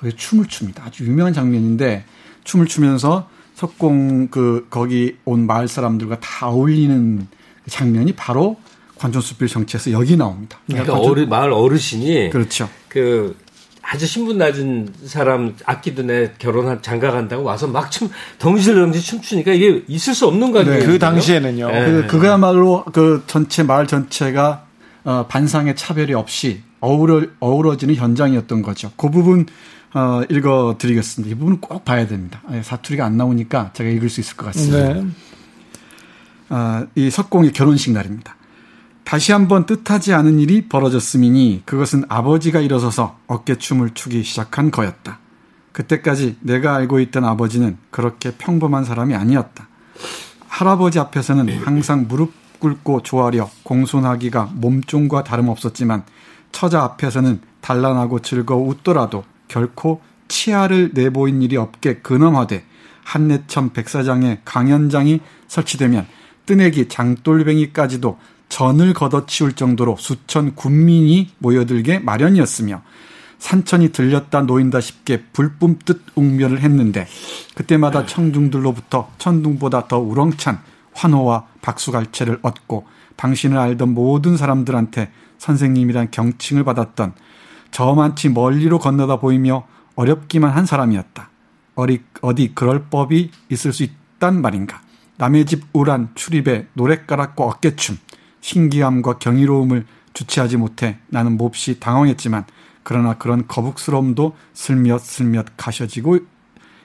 거기 춤을 춥니다. 아주 유명한 장면인데 춤을 추면서 석공 그 거기 온 마을 사람들과 다 어울리는 장면이 바로 관전수필 정치에서 여기 나옵니다. 그러니까 관전... 어르, 마을 어르신이 그렇죠. 그 아주 신분 낮은 사람 아끼던 애 결혼한 장가 간다고 와서 막 춤 덩실덩실 춤추니까 이게 있을 수 없는 거아니에요 네. 그 당시에는요. 네. 그, 그거야말로 그 전체 마을 전체가 어, 반상의 차별이 없이 어우러 어우러지는 현장이었던 거죠. 그 부분 어, 읽어드리겠습니다. 이 부분은 꼭 봐야 됩니다. 예, 사투리가 안 나오니까 제가 읽을 수 있을 것 같습니다. 네. 어, 이 석공의 결혼식 날입니다. 다시 한번 뜻하지 않은 일이 벌어졌음이니 그것은 아버지가 일어서서 어깨춤을 추기 시작한 거였다. 그때까지 내가 알고 있던 아버지는 그렇게 평범한 사람이 아니었다. 할아버지 앞에서는 항상 무릎 꿇고 조아려 공손하기가 몸종과 다름없었지만 처자 앞에서는 단란하고 즐거워 웃더라도 결코 치아를 내보인 일이 없게 근엄하되 한내천 백사장에 강연장이 설치되면 뜨내기 장돌뱅이까지도 전을 걷어치울 정도로 수천 군민이 모여들게 마련이었으며 산천이 들렸다 놓인다 싶게 불뿜듯 웅변을 했는데 그때마다 청중들로부터 천둥보다 더 우렁찬 환호와 박수갈채를 얻고 당신을 알던 모든 사람들한테 선생님이란 경칭을 받았던 저만치 멀리로 건너다 보이며 어렵기만 한 사람이었다. 어리, 어디 그럴 법이 있을 수 있단 말인가. 남의 집 우란 출입에 노랫가락과 어깨춤, 신기함과 경이로움을 주체하지 못해 나는 몹시 당황했지만 그러나 그런 거북스러움도 슬며슬며 가셔지고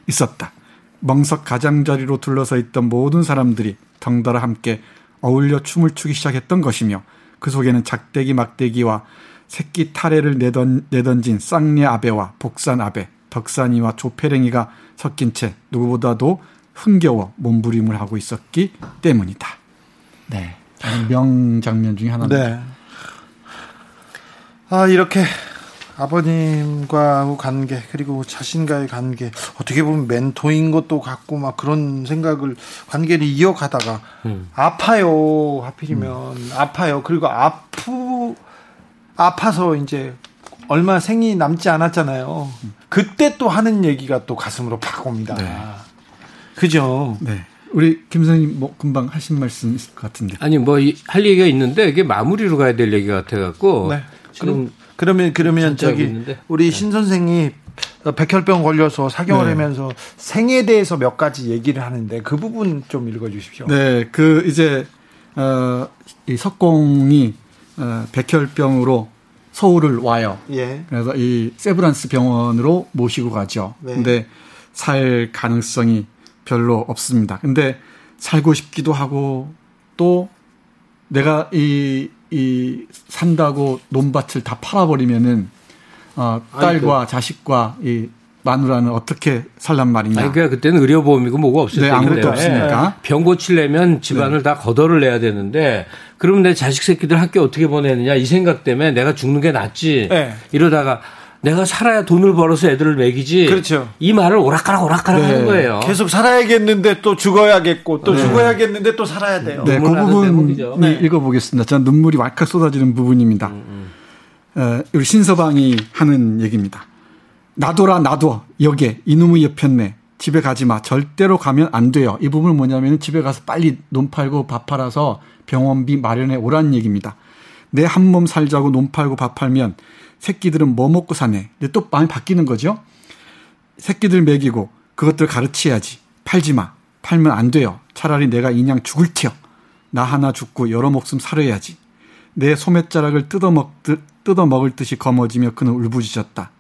있었다. 멍석 가장자리로 둘러서 있던 모든 사람들이 덩달아 함께 어울려 춤을 추기 시작했던 것이며 그 속에는 작대기 막대기와 새끼 타래를 내던, 내던진 쌍례 아베와 복산 아베, 덕산이와 조페랭이가 섞인 채 누구보다도 흥겨워 몸부림을 하고 있었기 때문이다. 네. 명 장면 중에 하나입니다. 네. 아, 이렇게 아버님과 관계 그리고 자신과의 관계 어떻게 보면 멘토인 것도 같고 막 그런 생각을 관계를 이어가다가 음. 아파요 하필이면 음. 아파요 그리고 아프 아파서 이제 얼마 생이 남지 않았잖아요. 그때 또 하는 얘기가 또 가슴으로 팍 옵니다. 네. 그죠. 네. 우리 김 선생님 뭐 금방 하신 말씀 있을 것 같은데. 아니 뭐 할 얘기가 있는데 이게 마무리로 가야 될 얘기 같아 갖고 네. 지금 그러면 그러면 저기 우리 네. 신 선생이 백혈병 걸려서 사경을 네. 하면서 생에 대해서 몇 가지 얘기를 하는데 그 부분 좀 읽어 주십시오. 네. 그 이제 어이 석공이 어 백혈병으로 서울을 와요. 예. 그래서 이 세브란스 병원으로 모시고 가죠. 네. 근데 살 가능성이 별로 없습니다. 근데 살고 싶기도 하고 또 내가 이, 이 산다고 논밭을 다 팔아버리면은 어, 딸과 아니, 그, 자식과 이 마누라는 어떻게 살란 말이냐. 아니, 그러니까 그때는 의료보험이고 뭐가 없을 네, 아무것도 없으니까. 병 고치려면 집안을 네. 다 거덜을 내야 되는데 그러면 내 자식 새끼들 학교 어떻게 보내느냐 이 생각 때문에 내가 죽는 게 낫지. 네. 이러다가 내가 살아야 돈을 벌어서 애들을 먹이지. 그렇죠. 이 말을 오락가락 오락가락 네. 하는 거예요. 계속 살아야겠는데 또 죽어야겠고 또 네. 죽어야겠는데 또 살아야 돼요. 네, 그 부분 네. 읽어보겠습니다. 전 눈물이 왈칵 쏟아지는 부분입니다. 음, 음. 어, 우리 신서방이 하는 얘기입니다. 나도라 나도 여기에 이놈의 옆편네 집에 가지 마 절대로 가면 안 돼요. 이 부분은 뭐냐면 집에 가서 빨리 논 팔고 밥 팔아서 병원비 마련해 오라는 얘기입니다. 내 한 몸 살자고 논 팔고 밥 팔면 새끼들은 뭐 먹고 사네. 근데 또 많이 바뀌는 거죠. 새끼들 먹이고 그것들 가르쳐야지. 팔지 마. 팔면 안 돼요. 차라리 내가 인양 죽을 티요. 나 하나 죽고 여러 목숨 살아야지. 내 소매자락을 뜯어먹, 뜯어먹을 듯이 거머쥐며 그는 울부짖었다.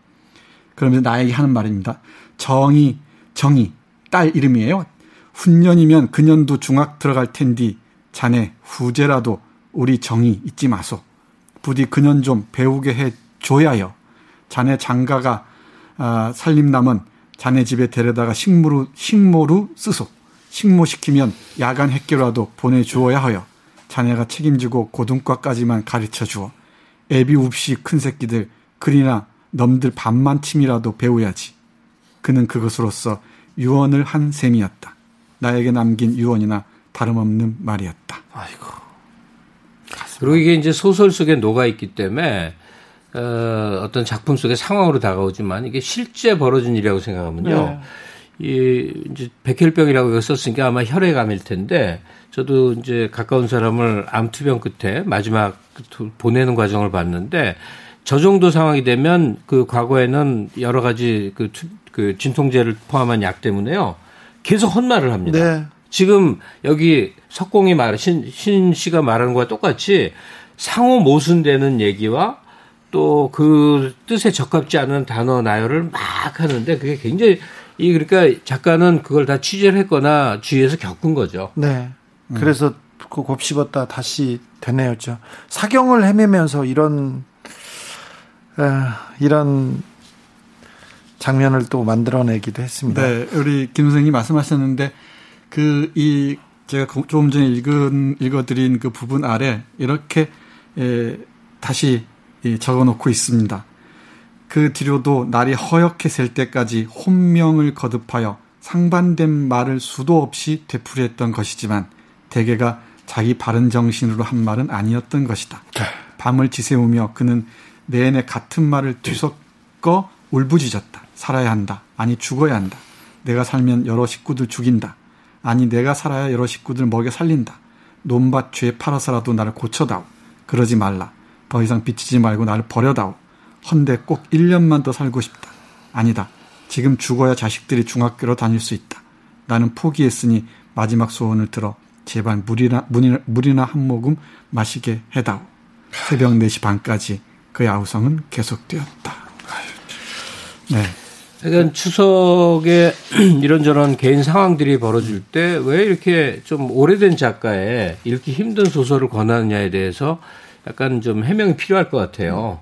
그러면서 나에게 하는 말입니다. 정이, 정이, 딸 이름이에요. 훈년이면 그년도 중학 들어갈 텐디 자네 후제라도 우리 정이 잊지 마소. 부디 그년 좀 배우게 해 줘야요. 자네 장가가 아, 살림남은 자네 집에 데려다가 식모로 식모로 쓰소. 식모시키면 야간 학교라도 보내주어야 하여. 자네가 책임지고 고등과까지만 가르쳐 주어. 애비 없이 큰 새끼들 그리나 넘들 반만 침이라도 배워야지. 그는 그것으로서 유언을 한 셈이었다. 나에게 남긴 유언이나 다름없는 말이었다. 아이고. 그리고 이게 이제 소설 속에 녹아 있기 때문에 어, 어떤 작품 속의 상황으로 다가오지만 이게 실제 벌어진 일이라고 생각하면요. 네. 이 이제 백혈병이라고 썼으니까 아마 혈액암일 텐데 저도 이제 가까운 사람을 암투병 끝에 마지막 보내는 과정을 봤는데 저 정도 상황이 되면 그 과거에는 여러 가지 그, 그 진통제를 포함한 약 때문에요. 계속 헛말을 합니다. 네. 지금 여기 석공이 말, 신, 신 씨가 말하는 거와 똑같이 상호 모순되는 얘기와 또 그 뜻에 적합지 않은 단어 나열을 막 하는데 그게 굉장히 이 그러니까 작가는 그걸 다 취재를 했거나 주위에서 겪은 거죠. 네. 그래서 그 곱씹었다 다시 되뇌었죠. 사경을 헤매면서 이런 에, 이런 장면을 또 만들어내기도 했습니다. 네, 우리 김 선생님 말씀하셨는데 그 이 제가 조금 전에 읽은 읽어드린 그 부분 아래 이렇게 에, 다시 적어놓고 있습니다. 그 뒤로도 날이 허옇게 셀 때까지 혼명을 거듭하여 상반된 말을 수도 없이 되풀이했던 것이지만 대개가 자기 바른 정신으로 한 말은 아니었던 것이다. 네. 밤을 지새우며 그는 내내 같은 말을 뒤섞어 울부짖었다. 살아야 한다. 아니 죽어야 한다. 내가 살면 여러 식구들 죽인다. 아니 내가 살아야 여러 식구들 먹여 살린다. 논밭 죄 팔아서라도 나를 고쳐다오. 그러지 말라. 더 이상 비치지 말고 나를 버려다오. 헌데 꼭 1년만 더 살고 싶다. 아니다. 지금 죽어야 자식들이 중학교로 다닐 수 있다. 나는 포기했으니 마지막 소원을 들어 제발 물이나, 물이나, 물이나 한 모금 마시게 해다오. 새벽 4시 반까지 그의 아우성은 계속되었다. 네. 그러니까 추석에 이런저런 개인 상황들이 벌어질 때 왜 이렇게 좀 오래된 작가의 읽기 힘든 소설을 권하느냐에 대해서 약간 좀 해명이 필요할 것 같아요.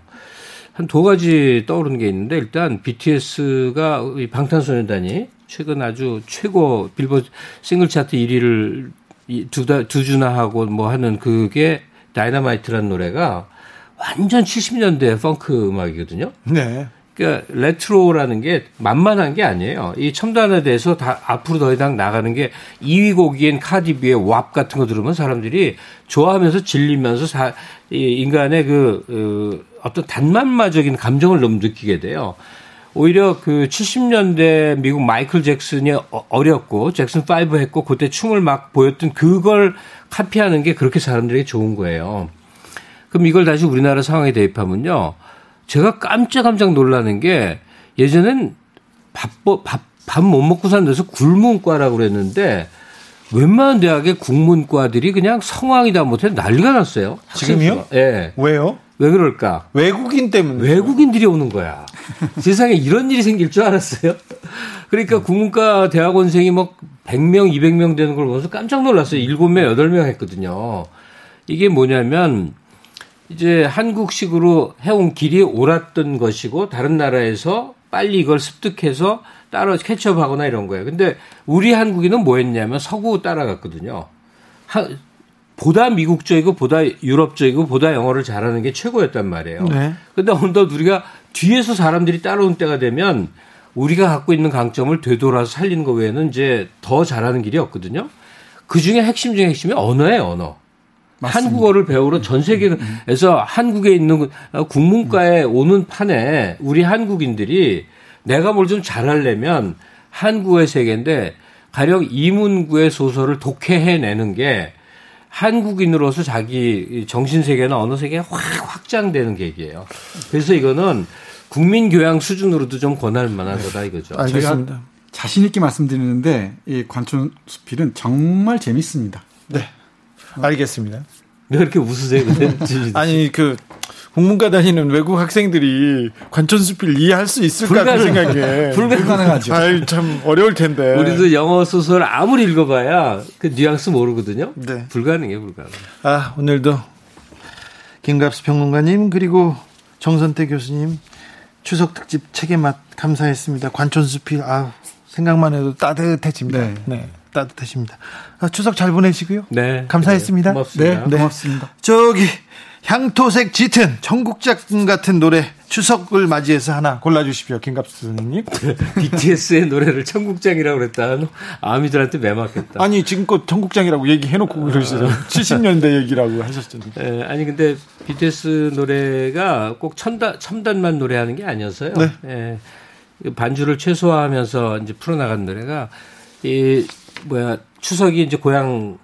한 두 가지 떠오르는 게 있는데 일단 BTS가 방탄소년단이 최근 아주 최고 빌보드 싱글 차트 1위를 두, 두 주나 하고 뭐 하는 그게 다이너마이트라는 노래가 완전 70년대 펑크 음악이거든요. 네. 그러니까 레트로라는 게 만만한 게 아니에요. 이 첨단에 대해서 다 앞으로 더 이상 나가는 게 2위 곡인 Cardi B의 WAP 같은 거 들으면 사람들이 좋아하면서 질리면서 사, 이 인간의 그, 그 어떤 단말마적인 감정을 너무 느끼게 돼요. 오히려 그 70년대 미국 마이클 잭슨이 어, 어렸고 잭슨 5 했고 그때 춤을 막 보였던 그걸 카피하는 게 그렇게 사람들에게 좋은 거예요. 그럼 이걸 다시 우리나라 상황에 대입하면요. 제가 깜짝깜짝 놀라는 게 예전엔 밥, 밥, 밥 못 먹고 산 데서 굴문과라고 그랬는데 웬만한 대학의 국문과들이 그냥 성황이다 못해 난리가 났어요. 지금요? 예. 네. 왜요? 왜 그럴까? 외국인 때문에. 외국인들이 오는 거야. 세상에 이런 일이 생길 줄 알았어요? 그러니까 국문과 대학원생이 뭐 100명, 200명 되는 걸 보면서 깜짝 놀랐어요. 7명, 8명 했거든요. 이게 뭐냐면 이제 한국식으로 해온 길이 옳았던 것이고 다른 나라에서 빨리 이걸 습득해서 따라 캐치업하거나 이런 거예요. 근데 우리 한국인은 뭐 했냐면 서구 따라갔거든요. 하, 보다 미국적이고 보다 유럽적이고 보다 영어를 잘하는 게 최고였단 말이에요. 네. 근데 언더 우리가 뒤에서 사람들이 따라온 때가 되면 우리가 갖고 있는 강점을 되돌아서 살리는 것 외에는 이제 더 잘하는 길이 없거든요. 그 중에 핵심 중에 핵심이 언어예요, 언어. 맞습니다. 한국어를 배우러 전 세계에서 한국에 있는 국문과에 오는 판에 우리 한국인들이 내가 뭘 좀 잘하려면 한국의 세계인데 가령 이문구의 소설을 독해해내는 게 한국인으로서 자기 정신 세계나 언어 세계가 확 확장되는 계기예요. 그래서 이거는 국민 교양 수준으로도 좀 권할 만한 거다 이거죠. 알겠습니다. 자신 있게 말씀드리는데 이 관촌 수필은 정말 재밌습니다. 네. 알겠습니다. 왜 이렇게 웃으세요? 아니 그 국문과 다니는 외국 학생들이 관촌수필 이해할 수 있을까 그 생각에 불가능하죠. 아유 참 어려울 텐데. 우리도 영어 소설 아무리 읽어봐야 그 뉘앙스 모르거든요. 네. 불가능해 불가능. 아 오늘도 김갑수 평론가님 그리고 정선태 교수님 추석 특집 책의 맛 감사했습니다. 관촌수필 아 생각만 해도 따뜻해집니다. 네. 네. 따뜻해집니다. 아, 추석 잘 보내시고요. 네. 감사했습니다. 네, 고맙습니다. 네, 네. 고맙습니다. 저기 향토색 짙은 청국장 같은 노래 추석을 맞이해서 하나 골라주십시오, 김갑수 선생님. BTS의 노래를 청국장이라고 그랬다. 아미들한테 매맞겠다. 아니 지금껏 청국장이라고 얘기해놓고 그러시죠. 70년대 얘기라고 하셨잖아요. 네, 아니 근데 BTS 노래가 꼭 첨단 첨단만 노래하는 게 아니었어요. 네. 네. 반주를 최소화하면서 이제 풀어나간 노래가 이 뭐야 추석이 이제 고향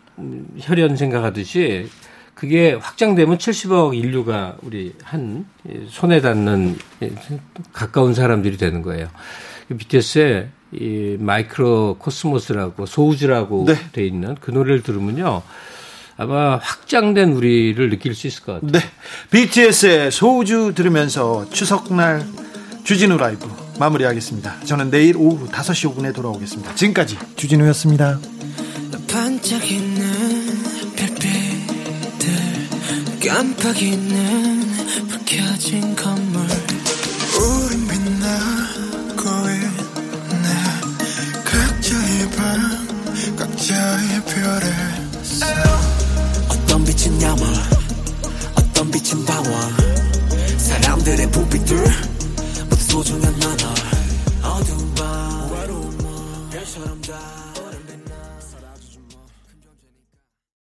혈연 생각하듯이 그게 확장되면 70억 인류가 우리 한 손에 닿는 가까운 사람들이 되는 거예요. BTS의 이 Mikrokosmos라고 소우주라고 네. 돼 있는 그 노래를 들으면요. 아마 확장된 우리를 느낄 수 있을 것 같아요. 네. BTS의 소우주 들으면서 추석날 주진우 라이브 마무리하겠습니다. 저는 내일 오후 5시 5분에 돌아오겠습니다. 지금까지 주진우였습니다. 반짝이는 별빛들 깜빡이는 불 켜진 건물 우린 빛나고 있네 각자의 방 각자의 별을 어떤 빛은 야물 어떤 빛은 방황 사람들의 부빛들 소중한 어두운 밤 외로움은 별처럼 다